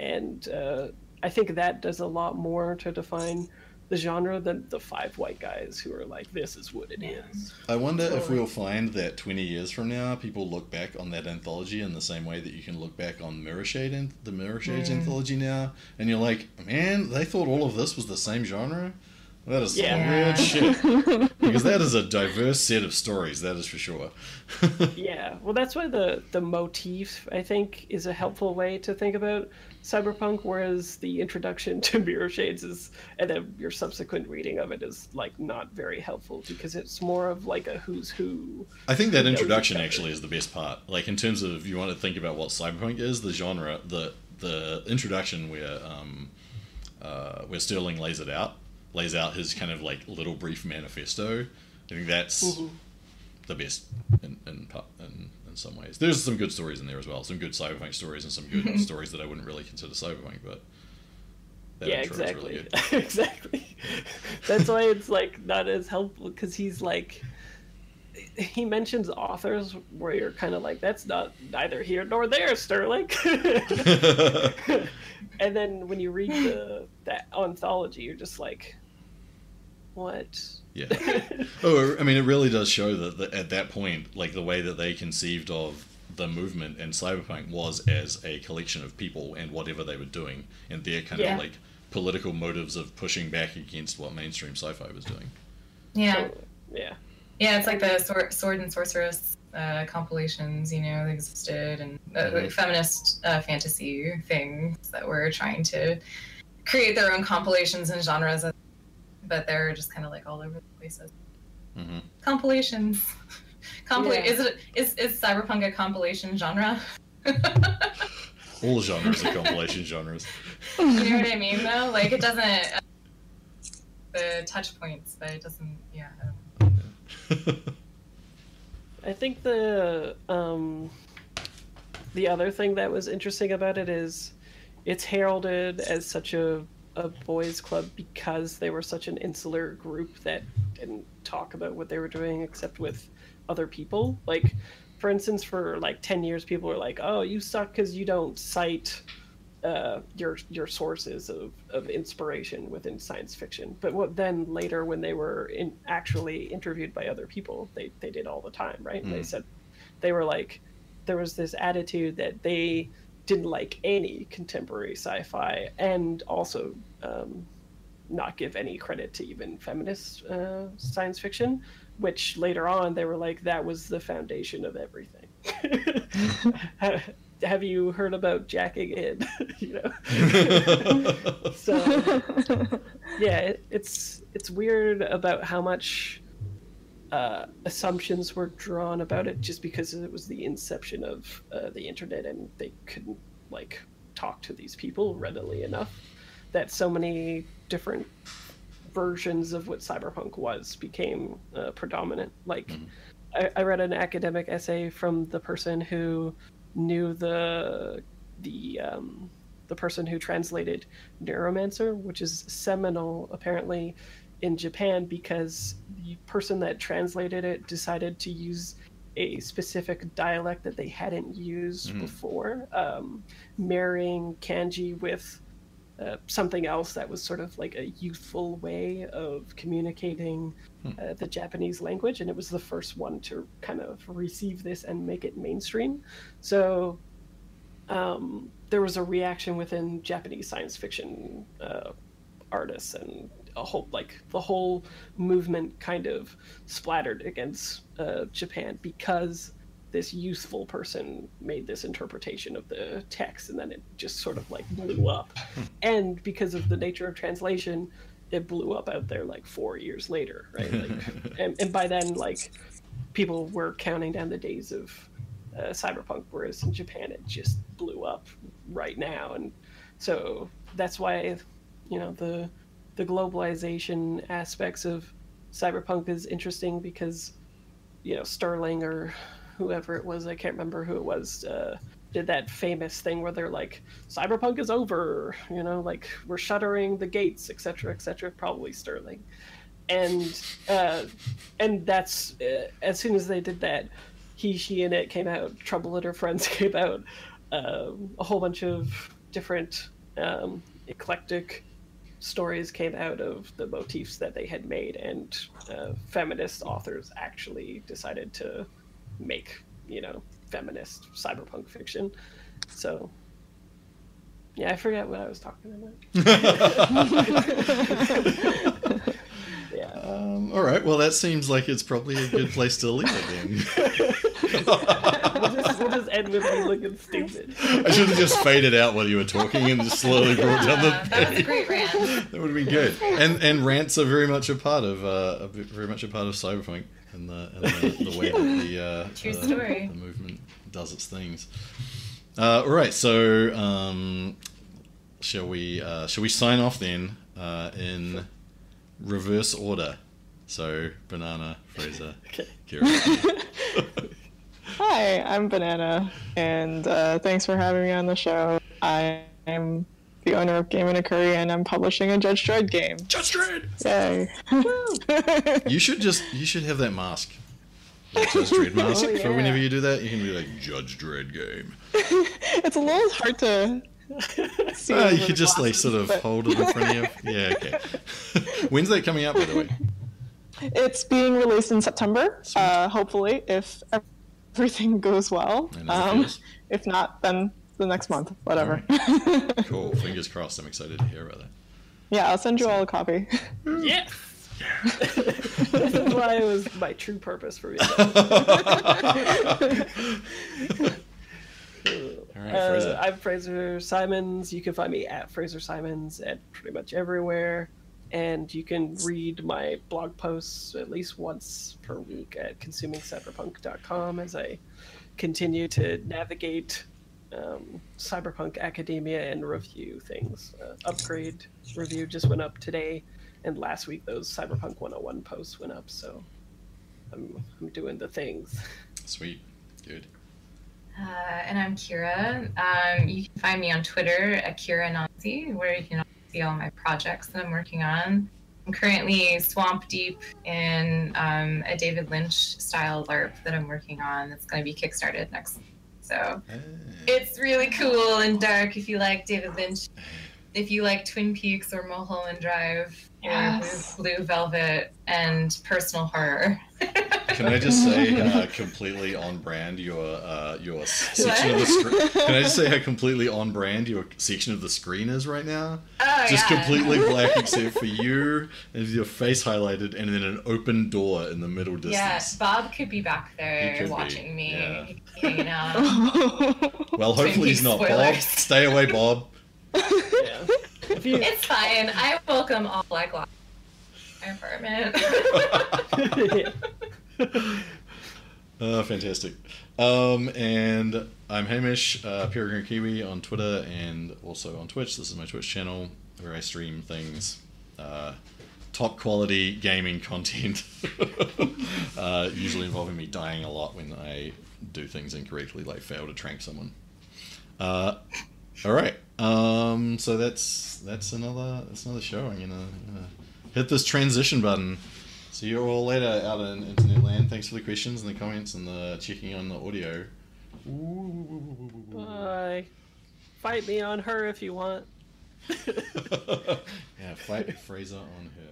and uh, i think that does a lot more to define the genre than the five white guys who are like this is what it is. I wonder if we'll find that 20 years from now, people look back on that anthology in the same way that you can look back on Mirrorshade and the Mirrorshades Mm. anthology now, and you're like, man, they thought all of this was the same genre? That is some weird shit. Because that is a diverse set of stories, that is for sure. Yeah, well, that's why the the motif I think is a helpful way to think about cyberpunk, whereas the introduction to Mirrorshades is, and then your subsequent reading of it is like not very helpful because it's more of like a who's who. I think that introduction actually is the best part. Like in terms of you want to think about what cyberpunk is, the genre, the the introduction where um, uh, where Sterling lays it out, lays out his kind of like little brief manifesto. I think that's Mhm. the best in in, in in some ways. There's some good stories in there as well. Some good cyberpunk stories and some good mm-hmm. stories that I wouldn't really consider cyberpunk, but yeah, exactly, really good. exactly. That's why it's like not as helpful because he's like. He mentions authors where you're kind of like, that's not neither here nor there, Sterling. and then when you read the that anthology, you're just like, what? Yeah. Oh, I mean, it really does show that, that at that point, like the way that they conceived of the movement and cyberpunk was as a collection of people and whatever they were doing, and their kind Yeah. of like political motives of pushing back against what mainstream sci-fi was doing. yeah. So, yeah. Yeah, it's like the sword, sword and sorceress uh, compilations, you know, that existed, and uh, Mhm. feminist uh, fantasy things that were trying to create their own compilations and genres, but they're just kind of like all over the places. hmm Compilations. Compila- Yeah. Is it is is cyberpunk a compilation genre? All genres are compilation genres. you know what I mean, though. Like it doesn't. Uh, the touch points, but it doesn't. Yeah. I don't. I think the um, the other thing that was interesting about it is it's heralded as such a a boys club because they were such an insular group that didn't talk about what they were doing except with other people. Like, for instance, for like ten years, people were like, "Oh, you suck because you don't cite." Uh, your your sources of, of inspiration within science fiction, but what then later when they were in actually interviewed by other people, they they did all the time, right? And They Mm. said they were like there was this attitude that they didn't like any contemporary sci-fi and also um, not give any credit to even feminist uh, science fiction which later on they were like that was the foundation of everything. Have you heard about jacking in? You know? So yeah it, it's it's weird about how much uh, assumptions were drawn about it just because it was the inception of uh, the internet and they couldn't like talk to these people readily enough that so many different versions of what cyberpunk was became uh, predominant like Mhm. I, I read an academic essay from the person who knew the the um, the person who translated Neuromancer, which is seminal apparently in Japan because the person that translated it decided to use a specific dialect that they hadn't used Mhm. before, um, marrying kanji with uh, something else that was sort of like a youthful way of communicating Hmm. uh, the Japanese language, and it was the first one to kind of receive this and make it mainstream. So um, there was a reaction within Japanese science fiction uh, artists and a whole like the whole movement kind of splattered against uh, Japan because this youthful person made this interpretation of the text and then it just sort of like blew up. And because of the nature of translation it blew up out there like four years later right? Like, and, and by then like people were counting down the days of uh, cyberpunk whereas in japan it just blew up right now. And so that's why you know the the globalization aspects of cyberpunk is interesting because you know sterling or whoever it was i can't remember who it was uh, did that famous thing where they're like cyberpunk is over you know like we're shuttering the gates etc etc probably sterling. And uh, and that's uh, as soon as they did that he she and it came out trouble and her friends came out um, a whole bunch of different um, eclectic stories came out of the motifs that they had made and uh, feminist authors actually decided to make you know feminist cyberpunk fiction so yeah i forget what i was talking about yeah um, all right. Well, that seems like it's probably a good place to leave it then. we'll, just, we'll just end with me looking stupid I should have just faded out while you were talking and just slowly brought down the Yeah, that was a great rant. That would have been good. And and rants are very much a part of uh, a bit- very much a part of cyberpunk and the and the, the way that the uh, True the, story. the movement does its things. Uh, all right, so um, shall we uh, shall we sign off then uh, in reverse order? So banana, Fraser, okay Kira. Hi, I'm Banana, and uh, thanks for having me on the show. I am the owner of Game and a Curry, and I'm publishing a Judge Dredd game. Judge Dredd. Yay! You should just you should have that mask. That Judge Dredd mask. Oh, For whenever you do that, you can be like Judge Dredd game. it's a little hard to see. Well, over you could just like sort of but hold it in front of you. Yeah, okay. When's that coming out, by the way? It's being released in September. Uh, hopefully, if everything goes well. And as it Um, if not, then the next month. Whatever. Cool. Fingers crossed. I'm excited to hear about that. yeah, I'll send you all a copy. yes this is why it was my true purpose for me All right, Uh, I'm Fraser Simons. You can find me at Fraser Simons at pretty much everywhere. And you can read my blog posts at least once per week at consumingcyberpunk.com as I continue to navigate um, cyberpunk academia and review things. Uh, upgrade review just went up today, and last week those Cyberpunk 101 posts went up. So I'm, I'm doing the things. Sweet. Good. Uh, and I'm Kira. Um, you can find me on Twitter at Kira Nazi, where you can see all my projects that I'm working on. I'm currently swamp deep in um, a David Lynch style LARP that I'm working on that's going to be kickstarted next. So Hey. it's really cool and dark if you like David Lynch. If you like Twin Peaks or Mulholland Drive Yes. or Blue, Blue Velvet and personal horror. Can I just say uh, completely on brand your uh, your section of the screen? Can I just say how completely on brand your section of the screen is right now? Oh, Just yeah. completely black except for you and your face highlighted and then an open door in the middle Yeah, distance. Bob could be back there could be, watching me, yeah. He could hanging out. Well, hopefully he's Peaks not Bob. Stay away, Bob. Yeah. You, it's fine. I welcome all black lives. in My apartment. Uh, fantastic. Um, and I'm Hamish, uh, Peregrine Kiwi on Twitter and also on Twitch. This is my Twitch channel where I stream things. Uh, top quality gaming content, uh, usually involving me dying a lot when I do things incorrectly, like fail to trank someone. Uh, all right, um, so that's that's another that's another show. I'm gonna, gonna hit this transition button. See you all later out in internet land. Thanks for the questions and the comments and the checking on the audio. Bye. Fight me on her if you want. yeah, fight Fraser on her.